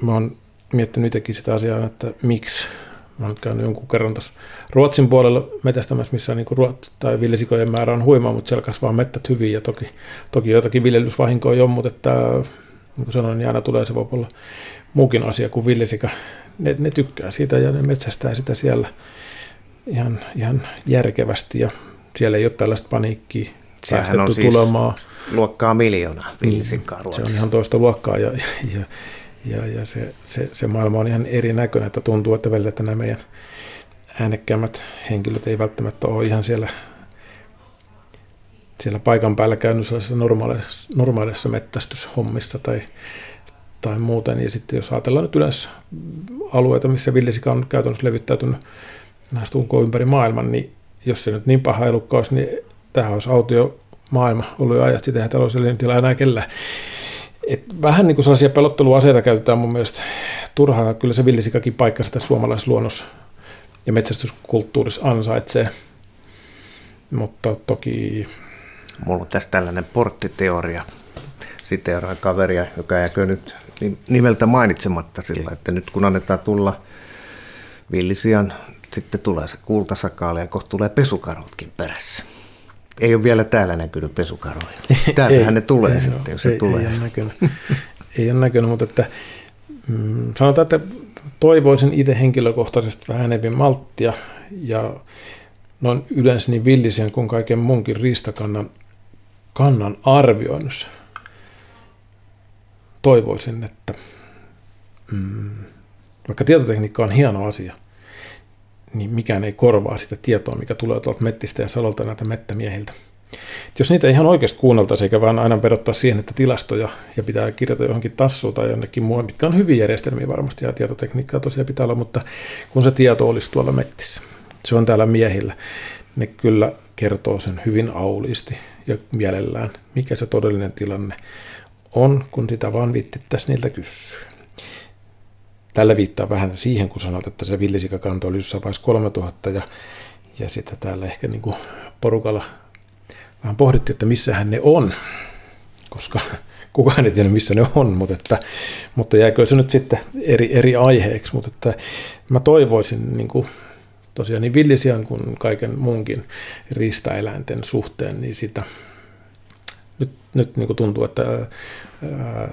Mä oon miettinyt itsekin sitä asiaa, että miksi. Mä oon käynyt jonkun kerran tuossa Ruotsin puolella metästämässä, missä niin ruot, tai villisikojen määrä on huima, mutta siellä kasvaa mettät hyvin ja toki, toki jotakin viljelysvahinkoa on, mutta että, niin kuin sanoin, niin aina tulee se voi olla muukin asia kuin villisika. Ne, ne tykkää siitä ja ne metsästää sitä siellä ihan, ihan järkevästi ja siellä ei ole tällaista paniikkia Sehän on siis tulemaan. luokkaa miljoona villisikkaa niin, Se on ihan toista luokkaa ja, ja, ja, ja se, se, se, maailma on ihan erinäköinen, että tuntuu, että välillä että nämä meidän äänekkäämmät henkilöt ei välttämättä ole ihan siellä, siellä paikan päällä käynyt normaalissa, normaalissa mettästyshommissa tai, tai muuten. Ja sitten jos ajatellaan nyt yleensä alueita, missä villisika on käytännössä levittäytynyt näistä ympäri maailman, niin jos se nyt niin paha elukka olisi, niin tämä olisi autio maailma ollut jo ajat sitten, että olisi tilaa enää kellään. Et vähän niin kuin sellaisia pelotteluaseita käytetään mun mielestä turhaa. Kyllä se villisikakin paikka sitä suomalaisluonnossa ja metsästyskulttuurissa ansaitsee. Mutta toki... Mulla on tässä tällainen porttiteoria. Siteeraan kaveria, joka jääkö nyt nimeltä mainitsematta sillä, että nyt kun annetaan tulla villisian sitten tulee se kultasakaali ja kohta tulee pesukarhutkin perässä. Ei ole vielä täällä näkynyt pesukaroja. Täältähän ne tulee ei, sitten, jos ei, se tulee. Ei ole näkynyt, ei ole näkynyt mutta että, mm, sanotaan, että toivoisin itse henkilökohtaisesti vähän enemmän malttia ja noin yleensä niin villisen kuin kaiken munkin riistakannan kannan arvioinnissa. Toivoisin, että mm, vaikka tietotekniikka on hieno asia, niin mikään ei korvaa sitä tietoa, mikä tulee tuolta mettistä ja salolta näitä mettämiehiltä. Jos niitä ihan oikeasti kuunneltaisiin, eikä vaan aina vedottaa siihen, että tilastoja ja pitää kirjata johonkin tassuun tai jonnekin muualle, mitkä on hyviä järjestelmiä varmasti ja tietotekniikkaa tosiaan pitää olla, mutta kun se tieto olisi tuolla mettissä, se on täällä miehillä, ne kyllä kertoo sen hyvin auliisti ja mielellään, mikä se todellinen tilanne on, kun sitä vaan viittittäisiin niiltä kysyä. Tällä viittaa vähän siihen, kun sanot, että se villisikakanta oli jossain vaiheessa 3000 ja, ja sitä täällä ehkä niin kuin porukalla vähän pohdittiin, että missähän ne on, koska kukaan ei tiedä, missä ne on, mutta, että, mutta jääkö se nyt sitten eri, eri aiheeksi, mutta että mä toivoisin niin kuin, tosiaan niin villisian kuin kaiken muunkin riistaeläinten suhteen, niin sitä nyt, nyt niin kuin tuntuu, että ää,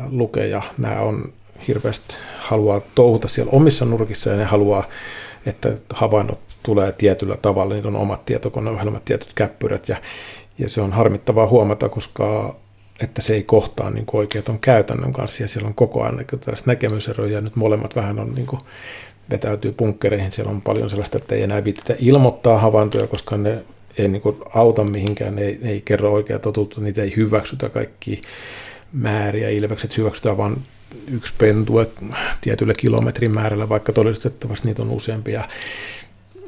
Luke ja nämä on hirveästi haluaa touhuta siellä omissa nurkissa ja ne haluaa, että havainnot tulee tietyllä tavalla, niillä on omat tietokoneohjelmat, tietyt käppyrät ja, ja se on harmittavaa huomata, koska että se ei kohtaa niin oikein tuon käytännön kanssa ja siellä on koko ajan niin tällaista näkemyseroja ja nyt molemmat vähän on niin kuin, vetäytyy punkkereihin. Siellä on paljon sellaista, että ei enää viititä ilmoittaa havaintoja, koska ne ei niin kuin auta mihinkään, ne ei, ei kerro oikeaa totuutta, niitä ei hyväksytä kaikki määriä, ilvekset hyväksytään vain yksi pentue tietyllä kilometrin määrällä, vaikka todistettavasti niitä on useampia.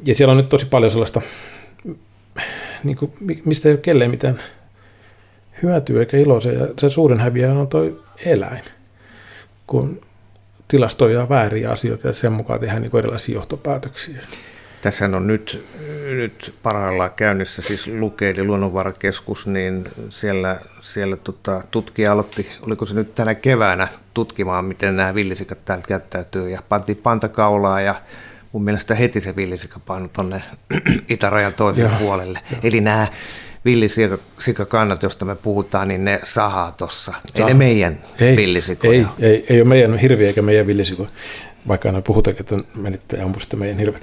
Ja siellä on nyt tosi paljon sellaista, niin kuin, mistä ei ole kelleen mitään hyötyä eikä iloa. Ja se suurin häviäjä on tuo eläin, kun tilastoja vääriä asioita ja sen mukaan tehdään niin erilaisia johtopäätöksiä. Tässä on nyt, nyt parhaillaan käynnissä siis Luke, eli luonnonvarakeskus, niin siellä, siellä tota, tutkija aloitti, oliko se nyt tänä keväänä tutkimaan, miten nämä villisikat täällä käyttäytyy, ja pantiin pantakaulaa, ja mun mielestä heti se villisika painoi tuonne itärajan toiselle puolelle. Eli nämä villisikakannat, josta me puhutaan, niin ne sahaa tuossa. Ei ne meidän ei, villisikoja. Ei, ei, ei ole meidän hirviä eikä meidän villisikoja, vaikka aina puhutaan, että menitte ja ampuisitte meidän hirvet.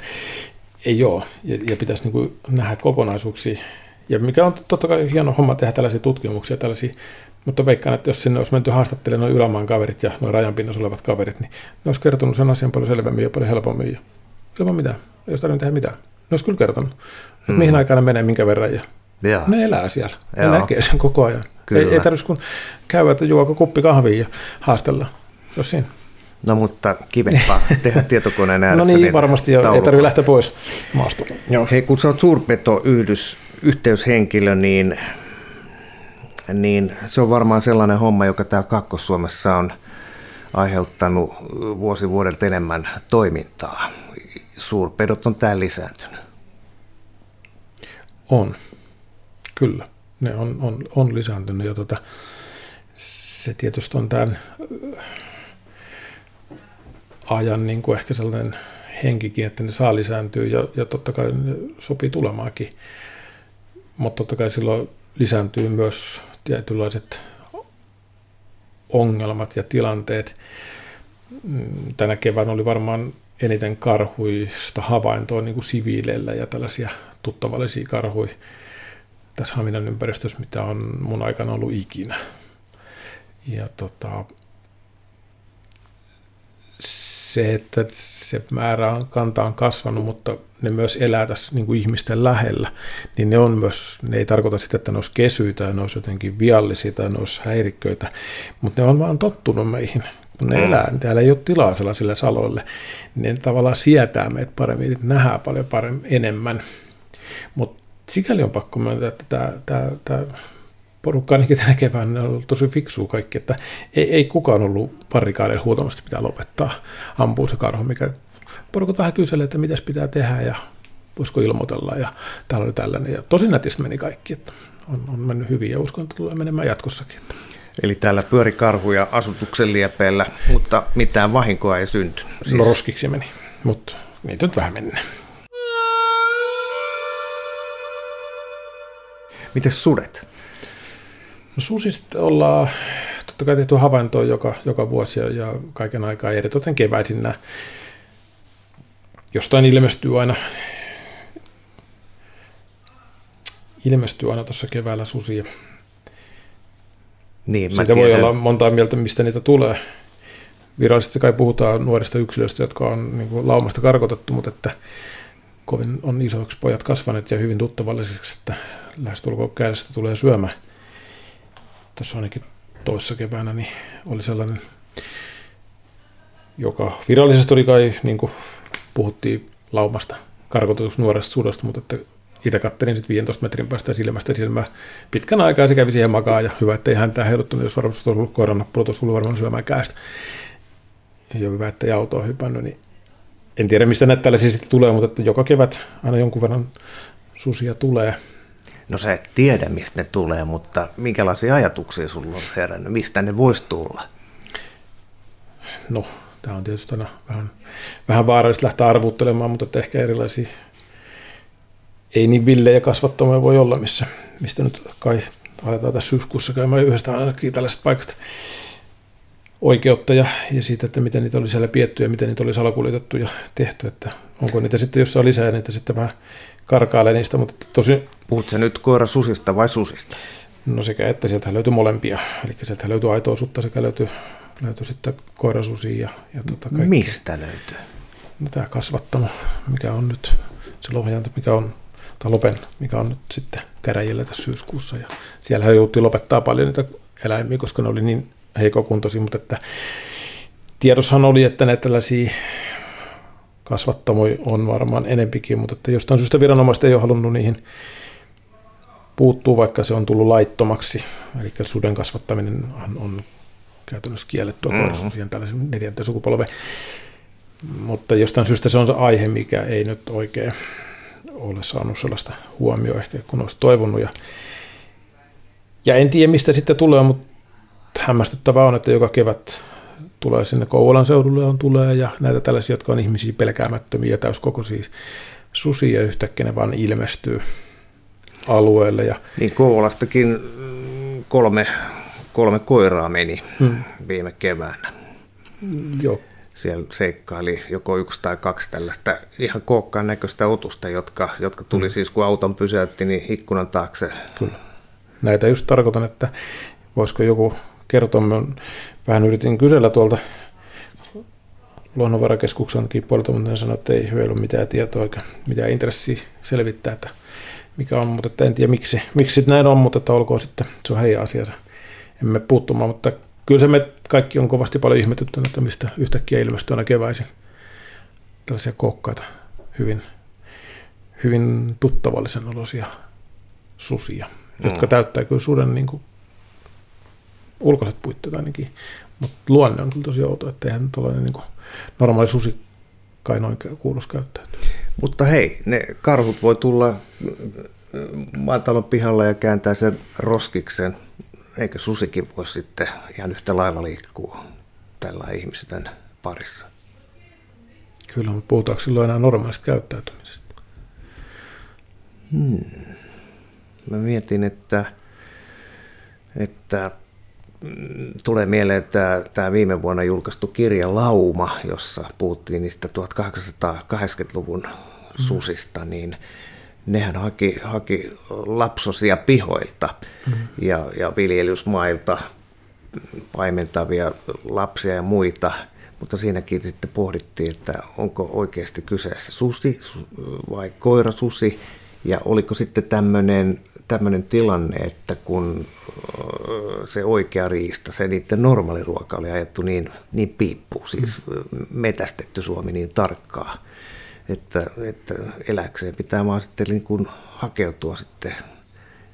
Ei ole, ja, ja pitäisi niin kuin nähdä kokonaisuuksia. Ja mikä on totta kai hieno homma tehdä tällaisia tutkimuksia, tällaisia mutta veikkaan, että jos sinne olisi menty haastattelemaan noin ylämaan kaverit ja noin rajan pinnassa olevat kaverit, niin ne olisi kertonut sen asian paljon selvemmin ja paljon helpommin. Ja ilman mitään. Ei olisi tarvinnut tehdä mitään. Ne olisi kyllä kertonut, että hmm. mihin aikaan ne menee, minkä verran. Ja ja. Ne elää siellä. Ne näkee sen koko ajan. Kyllä. Ei, ei tarvitsisi kun käydä, että juoko kuppi kahvia ja haastella. Jos siinä. No mutta kivempaa tehdä tietokoneen ääressä. no niin, niin varmasti jo. Ei tarvitse lähteä pois maasta. Joo. Hei, kun sä oot suurpeto-yhdys, yhteyshenkilö, niin, niin se on varmaan sellainen homma, joka täällä Kakkos-Suomessa on aiheuttanut vuosi vuodelta enemmän toimintaa. Suurpedot on täällä lisääntynyt. On. Kyllä, ne on, on, on lisääntynyt ja tota, se tietysti on tämän ajan niin kuin ehkä sellainen henkikin, että ne saa lisääntyä ja, ja totta kai ne sopii tulemaakin. Mutta totta kai silloin lisääntyy myös tietynlaiset ongelmat ja tilanteet. Mm, tänä keväänä oli varmaan eniten karhuista havaintoa niin kuin siviileillä ja tällaisia tuttavallisia karhuja tässä Haminan ympäristössä, mitä on mun aikana ollut ikinä. Ja tota, se, että se määrä on, kanta on kasvanut, mutta ne myös elää tässä niin kuin ihmisten lähellä, niin ne on myös, ne ei tarkoita sitä, että ne olisi kesyitä ja ne olisi jotenkin viallisia tai ne olisi häirikköitä, mutta ne on vaan tottunut meihin. Kun ne mm. elää, niin täällä ei ole tilaa sellaisille saloille, niin ne tavallaan sietää meitä paremmin, että nähdään paljon paremmin enemmän. Mutta sikäli on pakko myöntää, että tämä, tämä, tämä porukka ainakin tänä keväänä on ollut tosi fiksua kaikki, että ei, ei kukaan ollut parikaadeilla huutamasta, pitää lopettaa, ampuu se karhu, mikä porukat vähän kyselee, että mitäs pitää tehdä ja voisiko ilmoitella ja täällä oli tällainen. Ja tosi nätistä meni kaikki, että on, on mennyt hyvin ja uskon, että tulee menemään jatkossakin. Että. Eli täällä pyöri karhuja asutuksen liepeillä, mutta mitään vahinkoa ei syntynyt. Siis... No roskiksi meni, mutta niitä nyt vähän mennään. Miten sudet? No susista ollaan totta kai tehty havaintoa joka, joka vuosi ja, ja kaiken aikaa eritoten keväisin nämä jostain ilmestyy aina ilmestyy aina tuossa keväällä susia. Niin, Siitä voi olla montaa mieltä, mistä niitä tulee. virallisesti kai puhutaan nuorista yksilöistä, jotka on niin kuin laumasta karkotettu, mutta että kovin on isoiksi pojat kasvaneet ja hyvin tuttavallisiksi, että lähestulkoon kädestä tulee syömä. Tässä ainakin toissa keväänä niin oli sellainen, joka virallisesti oli kai, niin kuin puhuttiin laumasta karkotetusta nuoresta sudasta, mutta että itse kattelin sitten 15 metrin päästä silmästä silmää pitkän aikaa se kävi siihen makaan ja hyvä, että ei häntä heiluttanut, jos varmasti olisi ollut koiran nappulu, olisi varmaan syömään käestä. Ja hyvä, että ei auto on hypännyt, niin en tiedä mistä näitä tällaisia sitten tulee, mutta että joka kevät aina jonkun verran susia tulee. No sä et tiedä, mistä ne tulee, mutta minkälaisia ajatuksia sulla on herännyt? Mistä ne voisi tulla? No, tämä on tietysti aina vähän, vähän vaarallista lähteä arvuuttelemaan, mutta ehkä erilaisia ei niin villejä kasvattamia voi olla, missä, mistä nyt kai aletaan tässä syyskuussa käymään yhdestä ainakin tällaisesta paikasta oikeutta ja, ja siitä, että miten niitä oli siellä pietty ja miten niitä oli salakuljetettu ja tehty, että onko niitä sitten jossain lisää, niitä sitten vähän karkailee niistä, mutta tosi... Puhutko sä nyt koira susista vai susista? No sekä että sieltä löytyy molempia, eli sieltä löytyy aitoa sutta sekä löytyy, löytyy sitten koirasusia ja, ja tota kaikkea. Mistä löytyy? No tämä kasvattamo, mikä on nyt se lohjanta, mikä on tai Lopen, mikä on nyt sitten käräjillä tässä syyskuussa. Ja siellä joutui lopettaa paljon niitä eläimiä, koska ne oli niin heikokuntoisia, mutta että tiedoshan oli, että näitä tällaisia kasvattamoja on varmaan enempikin, mutta että jostain syystä viranomaiset ei ole halunnut niihin puuttuu, vaikka se on tullut laittomaksi. Eli suden kasvattaminen on, on käytännössä kiellettyä mm-hmm. siihen tällaisen neljänteen sukupolven. Mutta jostain syystä se on se aihe, mikä ei nyt oikein ole saanut sellaista huomioon ehkä, kun olisi toivonut. Ja, ja en tiedä, mistä sitten tulee, mutta hämmästyttävää on, että joka kevät tulee sinne Kouvolan seudulle on tulee ja näitä tällaisia, jotka on ihmisiä pelkäämättömiä täyskokoisia susia yhtäkkiä ne vaan ilmestyy alueelle. Ja... Niin Kouvolastakin kolme, kolme koiraa meni hmm. viime keväänä. Joo, siellä seikkaili joko yksi tai kaksi tällaista ihan kookkaan näköistä otusta, jotka, jotka tuli mm. siis kun auton pysäytti, niin ikkunan taakse. Kyllä. Näitä just tarkoitan, että voisiko joku kertoa, mä vähän yritin kysellä tuolta luonnonvarakeskuksenkin puolelta, mutta ne sanoi, että ei hyödy mitään tietoa eikä mitään intressiä selvittää, että mikä on, mutta en tiedä miksi, miksi näin on, mutta että olkoon sitten, se on heidän asiansa. Emme puuttumaan, mutta kyllä se me kaikki on kovasti paljon ihmetyttänyt, että mistä yhtäkkiä ilmestyy aina keväisin tällaisia kokkaita, hyvin, hyvin tuttavallisen olosia susia, mm. jotka täyttää kyllä suden niin kuin, ulkoiset puitteet ainakin, mutta luonne on kyllä tosi outo, että eihän tuollainen niin normaali susi kai noin kuuluisi käyttää. Mutta hei, ne karhut voi tulla maatalon pihalla ja kääntää sen roskiksen eikö susikin voi sitten ihan yhtä lailla liikkua tällä ihmisten parissa? Kyllä, mutta puhutaanko silloin enää normaalista käyttäytymisestä? Hmm. Mä mietin, että, että tulee mieleen että tämä viime vuonna julkaistu kirja Lauma, jossa puhuttiin niistä 1880-luvun hmm. susista, niin nehän haki, haki lapsosia pihoilta mm-hmm. ja, ja viljelysmailta paimentavia lapsia ja muita, mutta siinäkin sitten pohdittiin, että onko oikeasti kyseessä susi vai koirasusi ja oliko sitten tämmöinen, tämmöinen tilanne, että kun se oikea riista, se niiden normaaliruoka oli ajettu niin, niin piippuun, siis metästetty Suomi niin tarkkaa, että, että eläkseen pitää vaan sitten niin kuin hakeutua sitten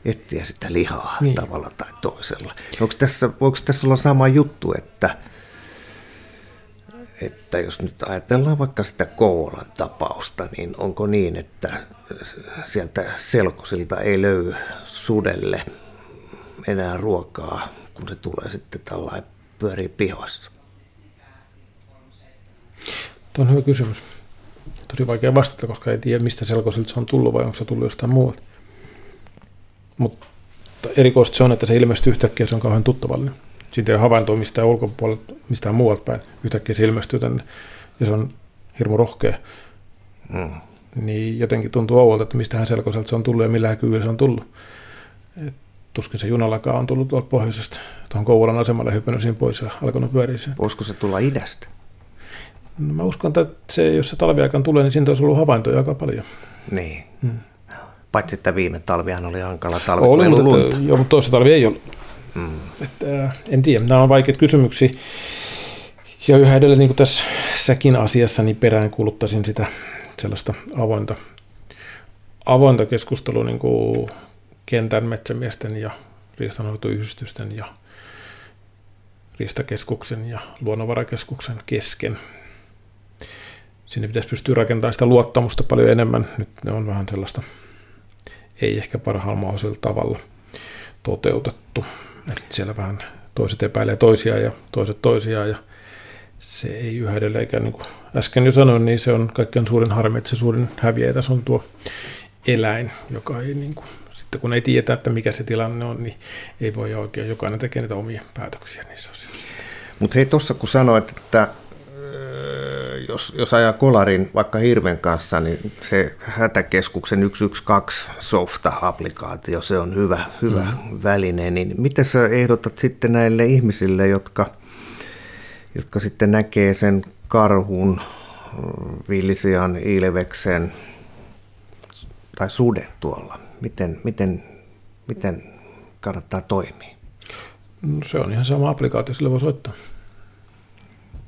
etsiä sitä lihaa niin. tavalla tai toisella. Onko tässä, voiko tässä olla sama juttu, että, että jos nyt ajatellaan vaikka sitä Kouvolan tapausta, niin onko niin, että sieltä selkosilta ei löydy sudelle enää ruokaa, kun se tulee sitten tällainen pyörii pihoissa? Tuo on hyvä kysymys tosi vaikea vastata, koska ei tiedä, mistä selkoisilta se on tullut vai onko se tullut jostain muualta. Mutta erikoista se on, että se ilmestyy yhtäkkiä, se on kauhean tuttavallinen. Siitä ei ole havaintoa mistään ulkopuolelta, mistään muualta päin. Yhtäkkiä se ilmestyy tänne ja se on hirmu rohkea. Mm. Niin jotenkin tuntuu ouolta, että mistähän selkoiselta se on tullut ja millä kyvyllä se on tullut. Et tuskin se junallakaan on tullut tuolta pohjoisesta tuohon Kouvolan asemalle hypännyt siinä pois ja alkanut pyöriä Voisiko se tulla idästä? No mä uskon, että se, jos se talviaikaan tulee, niin siitä olisi ollut havaintoja aika paljon. Niin. Hmm. Paitsi että viime talvihan oli hankala talvi, oli, mutta, lunta. Joo, mutta toisessa talvi ei ollut. Hmm. Että, äh, en tiedä, nämä on vaikeita kysymyksiä. Ja yhä edelleen niin kuin tässä säkin asiassa niin perään kuluttaisin sitä sellaista avointa, avointa keskustelua niin kuin kentän metsämiesten ja riistanhoitoyhdistysten ja riistakeskuksen ja luonnonvarakeskuksen kesken. Sinne pitäisi pystyä rakentamaan sitä luottamusta paljon enemmän. Nyt ne on vähän sellaista, ei ehkä parhaalla mahdollisella tavalla toteutettu. Että siellä vähän toiset epäilee toisiaan ja toiset toisiaan ja se ei yhä edelleenkään, niin kuin äsken jo sanoin, niin se on kaikkein suurin harmi, että se suurin häviäjä tässä on tuo eläin, joka ei niin kuin, sitten kun ei tiedä, että mikä se tilanne on, niin ei voi oikein, jokainen tekee niitä omia päätöksiä niissä asioissa. Mutta hei, tuossa kun sanoit, että jos, jos ajaa kolarin vaikka hirven kanssa, niin se hätäkeskuksen 112 softa-applikaatio, se on hyvä, hyvä mm-hmm. väline. Niin miten sä ehdotat sitten näille ihmisille, jotka, jotka sitten näkee sen karhun, villisian, ilveksen tai suden tuolla? Miten, miten, miten kannattaa toimia? No, se on ihan sama applikaatio, sille voi soittaa.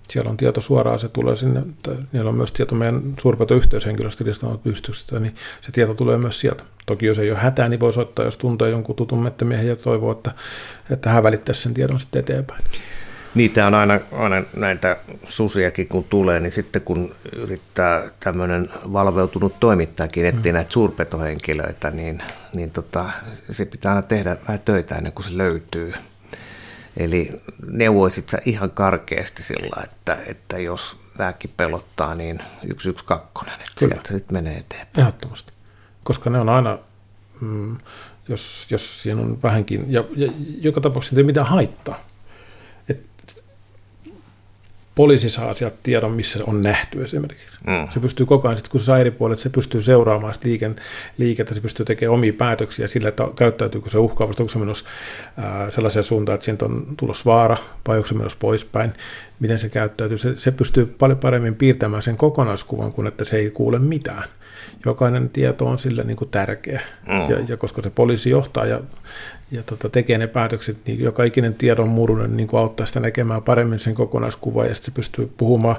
Siellä on tieto suoraan, se tulee sinne, niillä on myös tieto meidän suurpetoyhteyshenkilöstä, yhdistyksestä, niin se tieto tulee myös sieltä. Toki jos ei ole hätää, niin voi soittaa, jos tuntee jonkun tutun mettämiehen ja toivoo, että, että hän välittäisi sen tiedon sitten eteenpäin. Niitä on aina, aina näitä susiakin kun tulee, niin sitten kun yrittää tämmöinen valveutunut toimittajakin etsiä mm. näitä suurpetohenkilöitä, niin, niin tota, se pitää aina tehdä vähän töitä ennen kuin se löytyy. Eli neuvoisit sä ihan karkeasti sillä, että, että jos väki pelottaa, niin 112, että Kyllä. sieltä sitten menee eteenpäin. Ehdottomasti. Koska ne on aina, mm, jos, jos siinä on vähänkin, ja, ja joka tapauksessa ei mitään haittaa poliisi saa sieltä tiedon, missä se on nähty esimerkiksi. Mm. Se pystyy koko ajan, sit kun se saa eri puolet, se pystyy seuraamaan sitä liiken, liikettä, se pystyy tekemään omia päätöksiä sillä, että käyttäytyykö se uhkaavasti, onko se menossa ää, sellaiseen suuntaan, että siitä on tulos vaara, vai onko se menossa poispäin, miten se käyttäytyy. Se, se pystyy paljon paremmin piirtämään sen kokonaiskuvan, kuin että se ei kuule mitään. Jokainen tieto on sille niin kuin tärkeä, mm. ja, ja koska se poliisi johtaa ja ja tota, tekee ne päätökset, niin joka ikinen tiedon murunen niin kuin auttaa sitä näkemään paremmin sen kokonaiskuvan ja sitten pystyy puhumaan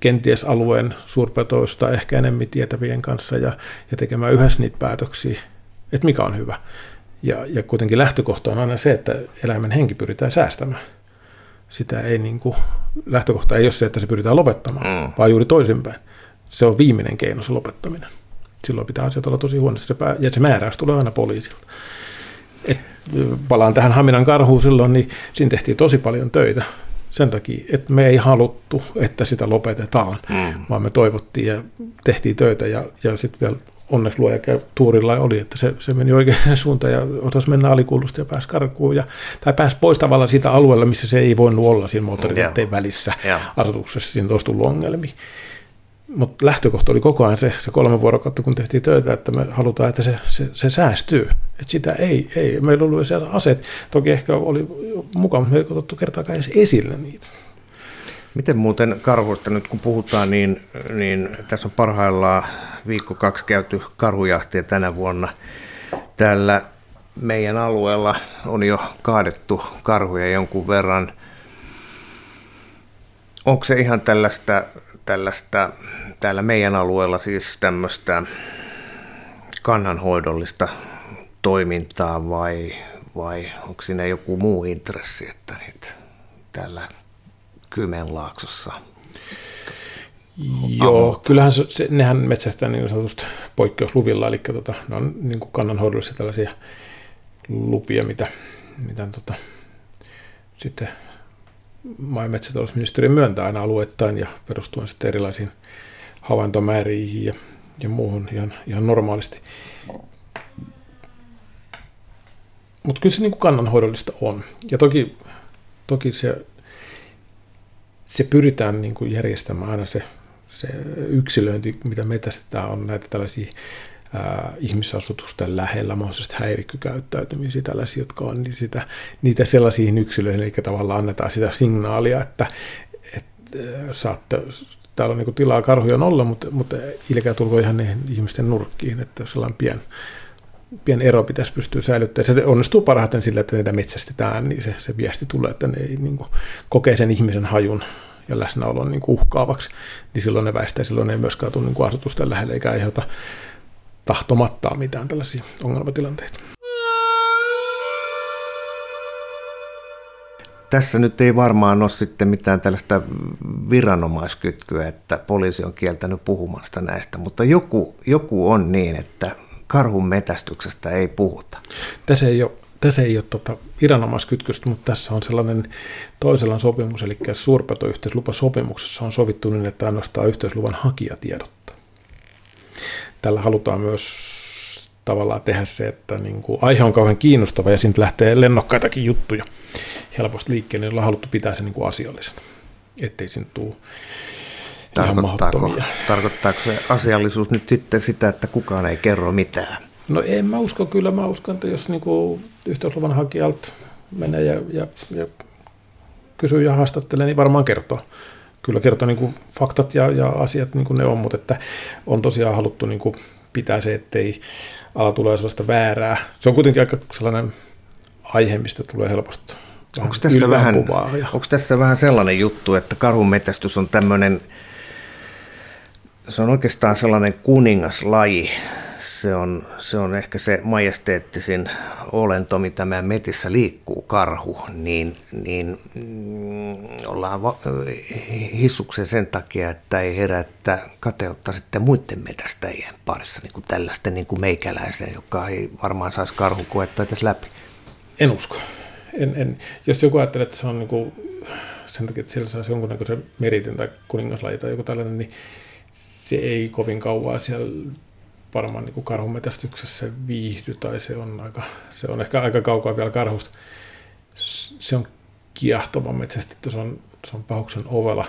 kenties alueen suurpetoista ehkä enemmän tietävien kanssa ja, ja tekemään yhdessä niitä päätöksiä, että mikä on hyvä. Ja, ja kuitenkin lähtökohta on aina se, että eläimen henki pyritään säästämään. Sitä ei niin kuin, lähtökohta ei ole se, että se pyritään lopettamaan, mm. vaan juuri toisinpäin. Se on viimeinen keino se lopettaminen. Silloin pitää asiat olla tosi huonosti, ja se määräys tulee aina poliisilta. Et palaan tähän Haminan karhuun silloin, niin siinä tehtiin tosi paljon töitä sen takia, että me ei haluttu, että sitä lopetetaan, mm. vaan me toivottiin ja tehtiin töitä ja, ja sitten vielä onneksi luoja tuurilla oli, että se, se meni oikeaan suuntaan ja osasi mennä alikuulusta ja pääsi karkuun ja, tai pääsi pois tavallaan siitä alueella, missä se ei voinut olla siinä moottoritien välissä yeah. asutuksessa, siinä olisi tullut ongelmia mutta lähtökohta oli koko ajan se, se kolme vuorokautta, kun tehtiin töitä, että me halutaan, että se, se, se säästyy. Että sitä ei, ei, meillä oli siellä aseet, toki ehkä oli mukava, mutta me ei otettu kertaakaan edes esille niitä. Miten muuten karhuista nyt kun puhutaan, niin, niin tässä on parhaillaan viikko kaksi käyty karhujahtia tänä vuonna. Täällä meidän alueella on jo kaadettu karhuja jonkun verran. Onko se ihan tällaista tällaista täällä meidän alueella siis tämmöistä kannanhoidollista toimintaa vai, vai onko siinä joku muu intressi, että niitä täällä Kymenlaaksossa Joo, ammutaan. kyllähän se, se, nehän metsästää niin sanotusti poikkeusluvilla, eli tota, ne on niin kuin kannanhoidollisia tällaisia lupia, mitä, mitä tota, sitten maa- ja metsätalousministeriö myöntää aina alueittain ja perustuen sitten erilaisiin havaintomääriin ja, ja muuhun ihan, ihan normaalisti. Mutta kyllä se niin kuin kannanhoidollista on. Ja toki, toki se, se pyritään niin kuin järjestämään aina se, se yksilöinti, mitä metästetään, on näitä tällaisia ää, ihmisasutusten lähellä mahdollisesti häirikkykäyttäytymisiä, tällaisia, jotka on niin sitä, niitä sellaisiin yksilöihin, eli tavallaan annetaan sitä signaalia, että, että saatte, täällä on niin tilaa karhuja olla, mutta, mutta ilkeä tulko ihan niihin ihmisten nurkkiin, että jos sellainen pien, pien ero pitäisi pystyä säilyttämään. Se onnistuu parhaiten sillä, että niitä metsästetään, niin se, se viesti tulee, että ne ei niin kuin, kokee sen ihmisen hajun ja läsnäolon niin kuin uhkaavaksi, niin silloin ne väistää, silloin ei myöskään tule niin asutusten lähelle eikä aiheuta tahtomattaa mitään tällaisia ongelmatilanteita. Tässä nyt ei varmaan ole sitten mitään tällaista viranomaiskytkyä, että poliisi on kieltänyt puhumasta näistä, mutta joku, joku on niin, että karhun metästyksestä ei puhuta. Tässä ei ole, tässä ei ole tota viranomaiskytköstä, mutta tässä on sellainen toisella sopimus, eli suurpetoyhteislupasopimuksessa on sovittu niin, että ainoastaan yhteisluvan hakija tiedottaa. Tällä halutaan myös tavallaan tehdä se, että niin kuin aihe on kauhean kiinnostava ja siitä lähtee lennokkaitakin juttuja helposti liikkeelle, niin ollaan haluttu pitää se niin kuin asiallisena, ettei siinä tule Tarkoittaako, tarkoittaako se asiallisuus nyt sitten sitä, että kukaan ei kerro mitään? No en mä usko, kyllä mä uskon, että jos niin yhteysluvan hakijalta menee ja, ja, ja kysyy ja haastattelee, niin varmaan kertoo. Kyllä kertoo niin kuin faktat ja, ja asiat niin kuin ne on, mutta että on tosiaan haluttu niin kuin pitää se, ettei ala tulee sellaista väärää. Se on kuitenkin aika sellainen aihe, mistä tulee helposti Onko tässä, vähän, onko tässä vähän sellainen juttu, että karhunmetästys on tämmöinen se on oikeastaan sellainen kuningaslaji. Se on, se on ehkä se majesteettisin olento, mitä meidän metissä liikkuu, karhu, niin, niin mm, ollaan va- hissuksen sen takia, että ei herättä kateutta sitten muiden metästäjien parissa, niin kuin tällaisten niin kuin meikäläisen, joka ei varmaan saisi karhukoetta edes läpi. En usko. En, en. Jos joku ajattelee, että se on niin kuin, sen takia, että sillä saisi jonkunnäköisen meritin tai kuningaslaji tai joku tällainen, niin se ei kovin kauan siellä varmaan niin karhumetästyksessä viihdy, tai se on, aika, se on ehkä aika kaukaa vielä karhusta. Se on kiehtova metsästetty, se on, se on pahuksen ovela,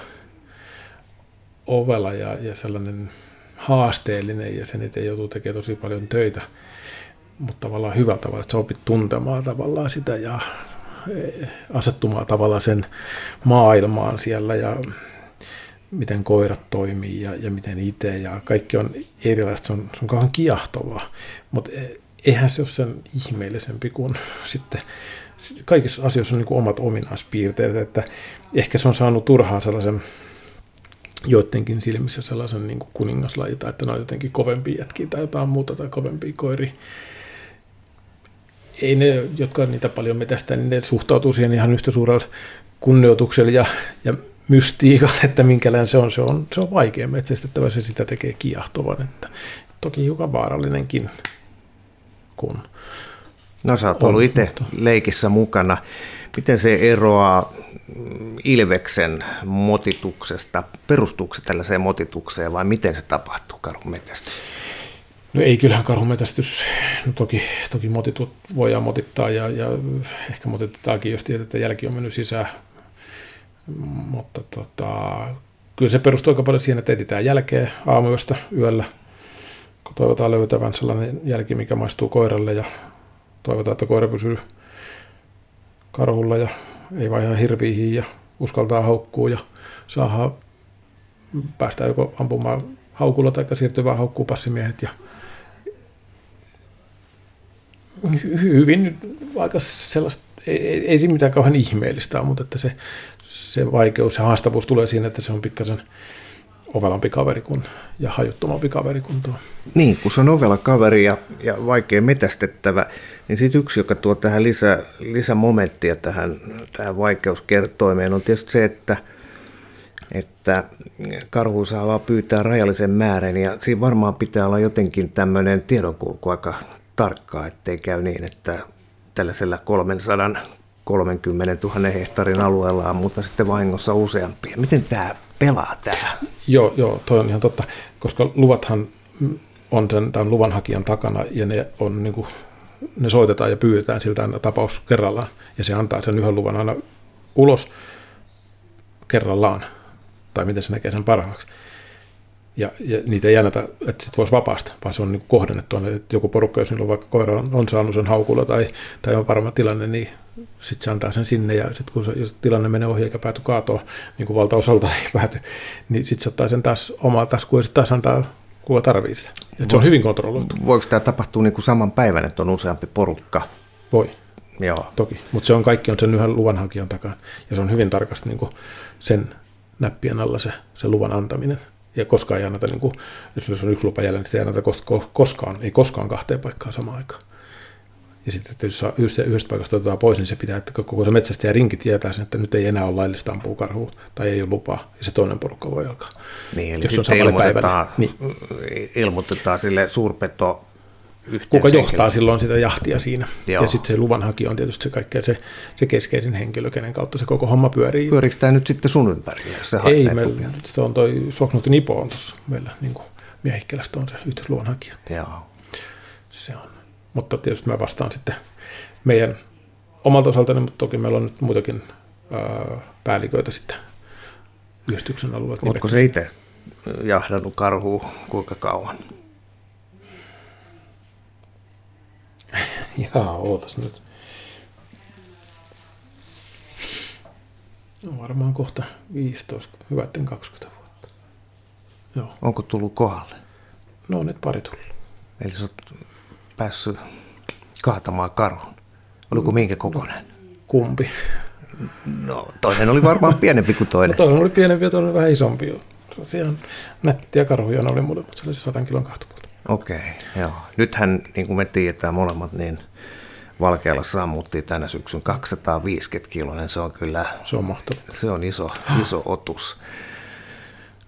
ovela ja, ja sellainen haasteellinen, ja sen eteen joutuu tekemään tosi paljon töitä, mutta tavallaan hyvällä tavalla, että sä opit tuntemaan tavallaan sitä ja e, asettumaan tavallaan sen maailmaan siellä ja miten koirat toimii ja, ja miten itse ja kaikki on erilaista, se on, se on kauhean kiahtovaa, mutta e, eihän se ole sen ihmeellisempi kuin sitten kaikissa asioissa on niin omat ominaispiirteet, että ehkä se on saanut turhaan sellaisen joidenkin silmissä sellaisen niin kuin kuningaslajita, että ne on jotenkin kovempia jätkiä tai jotain muuta tai kovempia koiri. Ei ne, jotka niitä paljon metästä, niin ne suhtautuu siihen ihan yhtä suurella kunnioituksella ja, ja mystiikan, että minkälainen se on. Se on, se on vaikea metsästettävä, se sitä tekee kiahtovan. Että toki hiukan vaarallinenkin. Kun no sä oot ollut itse leikissä mukana. Miten se eroaa Ilveksen motituksesta? Perustuuko se tällaiseen motitukseen vai miten se tapahtuu karhunmetästys? No ei, kyllähän karhunmetästys, no toki, toki motitut voidaan motittaa ja, ja ehkä motitetaankin, jos tiedät, että jälki on mennyt sisään mutta tota, kyllä se perustuu aika paljon siihen, että etsitään jälkeä aamuyöstä yöllä, kun toivotaan löytävän sellainen jälki, mikä maistuu koiralle ja toivotaan, että koira pysyy karhulla ja ei vaihaa hirviihin ja uskaltaa haukkuu ja saadaan päästään joko ampumaan haukulla tai siirtyvään haukkuu passimiehet ja hyvin aika sellaista, ei, ei, ei siinä mitään kauhean ihmeellistä mutta että se se vaikeus ja haastavuus tulee siinä, että se on pikkasen ovelampi kaveri kuin, ja hajuttomampi kaveri kuin tuo. Niin, kun se on ovela kaveri ja, ja vaikea metästettävä, niin sitten yksi, joka tuo tähän lisä, lisämomenttia tähän, tähän vaikeuskertoimeen, on tietysti se, että, että karhu saa vaan pyytää rajallisen määrän, ja siinä varmaan pitää olla jotenkin tämmöinen tiedonkulku aika tarkkaa, ettei käy niin, että tällaisella 300 30 000 hehtaarin alueella, mutta sitten vahingossa useampia. Miten tämä pelaa tämä? Joo, joo, toi on ihan totta, koska luvathan on tämän, tämän luvanhakijan takana ja ne, on, niin kuin, ne soitetaan ja pyydetään siltä aina tapaus kerrallaan ja se antaa sen yhden luvan aina ulos kerrallaan, tai miten se näkee sen parhaaksi. Ja, ja niitä ei anneta, että sit voisi vapaasta, vaan se on niin kohdennettu. Että joku porukka, jos niillä on vaikka koira on, on saanut sen haukulla tai, tai on varma tilanne, niin sitten se antaa sen sinne ja sitten kun se, jos tilanne menee ohi eikä pääty kaatoa, niin kuin valtaosalta ei pääty, niin sitten se ottaa sen taas omaa taskuun ja sitten taas antaa kuka tarvii sitä. Et se on hyvin kontrolloitu. Voiko tämä tapahtua niin kuin saman päivän, että on useampi porukka? Voi. Joo. Toki, mutta se on kaikki on sen yhden luvanhakijan takana ja se on hyvin tarkasti niin kuin sen näppien alla se, se luvan antaminen. Ja koskaan ei anneta, niin kuin, jos on yksi lupa jäljellä, niin ei anneta koskaan, ei koskaan kahteen paikkaan samaan aikaan. Ja sitten, että jos yhdestä, yhdestä paikasta otetaan pois, niin se pitää, että koko se metsästä ja rinki tietää sen, että nyt ei enää ole laillista ampua karhua tai ei ole lupaa, ja se toinen porukka voi alkaa. Niin, eli jos on ilmoitetaan, niin. ilmoitetaan sille suurpeto Kuka johtaa silloin sitä jahtia siinä. Joo. Ja sitten se luvanhakija on tietysti se kaikkein se, se keskeisin henkilö, kenen kautta se koko homma pyörii. Pyöriikö tämä nyt sitten sun ympärillä? Se Ei, meillä, se on toi Soknut Nipo on tuossa meillä niin Miehikkelästä on se yhteisluvanhakija. Joo. Se on. Mutta tietysti mä vastaan sitten meidän omalta osaltani, mutta toki meillä on nyt muitakin ää, päälliköitä sitten yhdistyksen alueelta. Oletko se itse jahdannut karhua kuinka kauan? Jaa, ootas nyt. No varmaan kohta 15, hyvätten 20 vuotta. Joo. Onko tullut kohdalle? No nyt pari tullut. Eli sä oot päässyt kaatamaan karhun. Oliko minkä kokoinen? Kumpi? No toinen oli varmaan pienempi kuin toinen. No, toinen oli pienempi ja toinen vähän isompi. Se on ihan nättiä karhuja ne oli molemmat. Se oli se sadan kilon kahtopuolta. Okei, okay, joo. Nythän, niin kuin me tiedetään molemmat, niin Valkealla sammuttiin tänä syksyn 250 kiloinen. Se on kyllä... Se on mahtava. Se on iso, iso otus.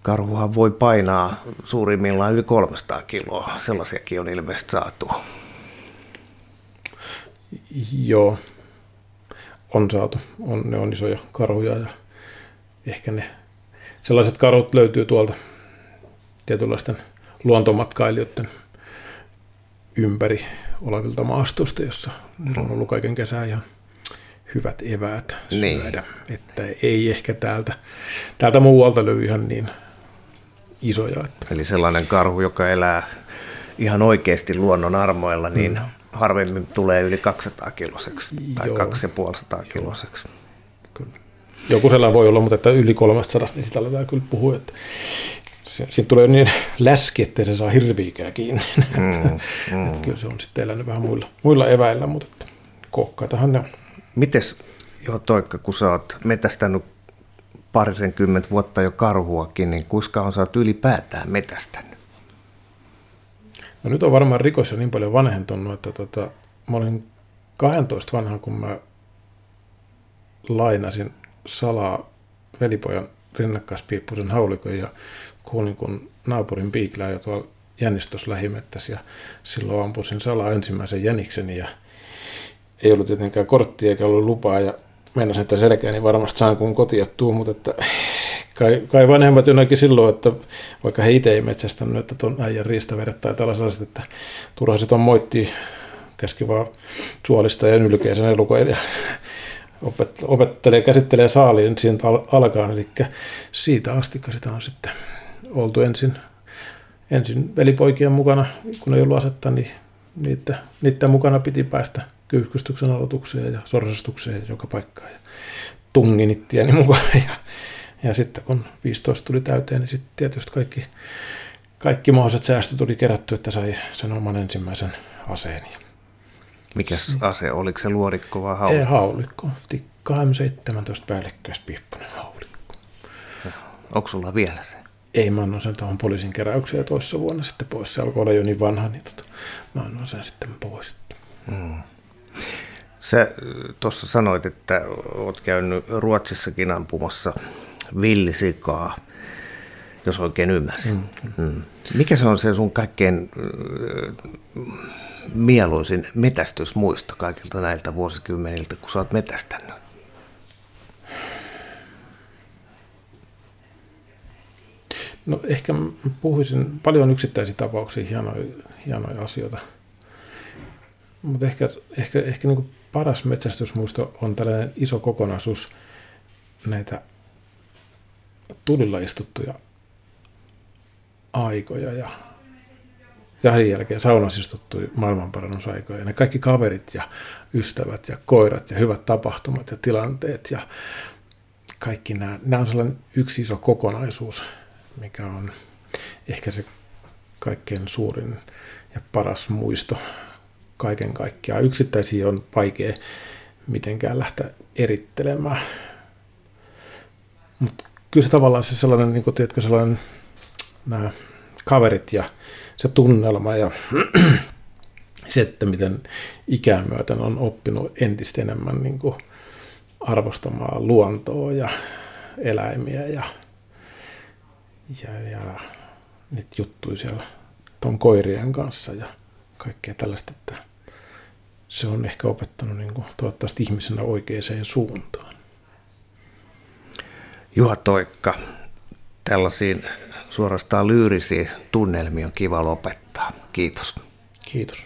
Karhuhan voi painaa suurimmillaan yli 300 kiloa. Sellaisiakin on ilmeisesti saatu. Joo, on saatu. On, ne on isoja karhuja ja ehkä ne sellaiset karhut löytyy tuolta tietynlaisten luontomatkailijoiden ympäri olevilta maastosta, jossa on ollut kaiken kesää ja hyvät eväät niin. syödä. Niin. Että ei ehkä täältä, täältä muualta löydy ihan niin isoja. Että. Eli sellainen karhu, joka elää ihan oikeasti luonnon armoilla, niin mm. harvemmin tulee yli 200 kiloseksi tai Joo. 250 kiloseksi. Kyllä. Joku sellainen voi olla, mutta että yli 300, niin sitä aletaan kyllä puhua, että siitä tulee niin läski, että se saa hirviikää kiinni. Mm, mm. että kyllä se on sitten elänyt vähän muilla, muilla eväillä, mutta että kokkaitahan ne on. Mites, joo Toikka, kun sä oot metästänyt parisenkymmentä vuotta jo karhuakin, niin kuinka on sä oot ylipäätään metästänyt? No nyt on varmaan rikos jo niin paljon vanhentunut, että tota, mä olin 12 vanha, kun mä lainasin salaa velipojan rinnakkaispiippuisen haulikon ja kuulin, kun naapurin piiklää jo tuolla jännistössä lähimettässä ja silloin ampusin salaa ensimmäisen jänikseni ja ei ollut tietenkään korttia eikä ollut lupaa ja mennä että selkeäni varmasti saan kun kotia tuu, mutta että kai, kai vanhemmat jonakin silloin, että vaikka he itse ei metsästänyt, että tuon äijän riistavedet tai tällaiset, että turha se on moitti, käski vaan suolista ja nylkeä elukoiden ja opettelee, käsittelee saaliin siitä alkaa, eli siitä asti sitä on sitten oltu ensin, ensin velipoikien mukana, kun ei ollut asetta, niin niitä, niiden mukana piti päästä kyyhkystyksen aloitukseen ja sorsastukseen joka paikkaan ja tunginittiäni mukana. Ja, ja sitten kun 15 tuli täyteen, niin sitten tietysti kaikki, kaikki mahdolliset säästöt tuli kerätty, että sai sen oman ensimmäisen aseen. Mikä ase? Oliko se luorikko vai haulikko? Ei, haulikko. Tikka M17 päällekkäispihppunen haulikko. Onko sulla vielä se? Ei, mä annoin sen tuohon poliisin keräykseen toissa vuonna sitten pois. Se alkoi olla jo niin vanha, niin tota, mä annoin sen sitten pois. Hmm. Sä tuossa sanoit, että oot käynyt Ruotsissakin ampumassa villisikaa, jos oikein ymmärsin. Mm. Mm. Mikä se on se sun kaikkein mieluisin metästysmuisto kaikilta näiltä vuosikymmeniltä, kun sä oot metästänyt? No ehkä puhuisin paljon yksittäisiä tapauksia, hienoja, hienoja asioita. Mutta ehkä, ehkä, ehkä niin paras metsästysmuisto on tällainen iso kokonaisuus näitä tulilla istuttuja aikoja ja ja sen jälkeen saunassa istuttui maailmanparannusaikoja. Ja ne kaikki kaverit ja ystävät ja koirat ja hyvät tapahtumat ja tilanteet ja kaikki nämä, nämä on sellainen yksi iso kokonaisuus, mikä on ehkä se kaikkein suurin ja paras muisto kaiken kaikkiaan. Yksittäisiä on vaikea mitenkään lähteä erittelemään. Mutta kyllä se tavallaan se sellainen, niin kuin, tiedätkö, sellainen nämä kaverit ja se tunnelma ja se, että miten ikään myöten on oppinut entistä enemmän niin kuin arvostamaan luontoa ja eläimiä ja, ja, ja niitä juttuja siellä ton koirien kanssa ja kaikkea tällaista, että se on ehkä opettanut niin kuin, toivottavasti ihmisenä oikeaan suuntaan. Juha Toikka, tällaisiin suorastaan lyyrisiä tunnelmia on kiva lopettaa. Kiitos. Kiitos.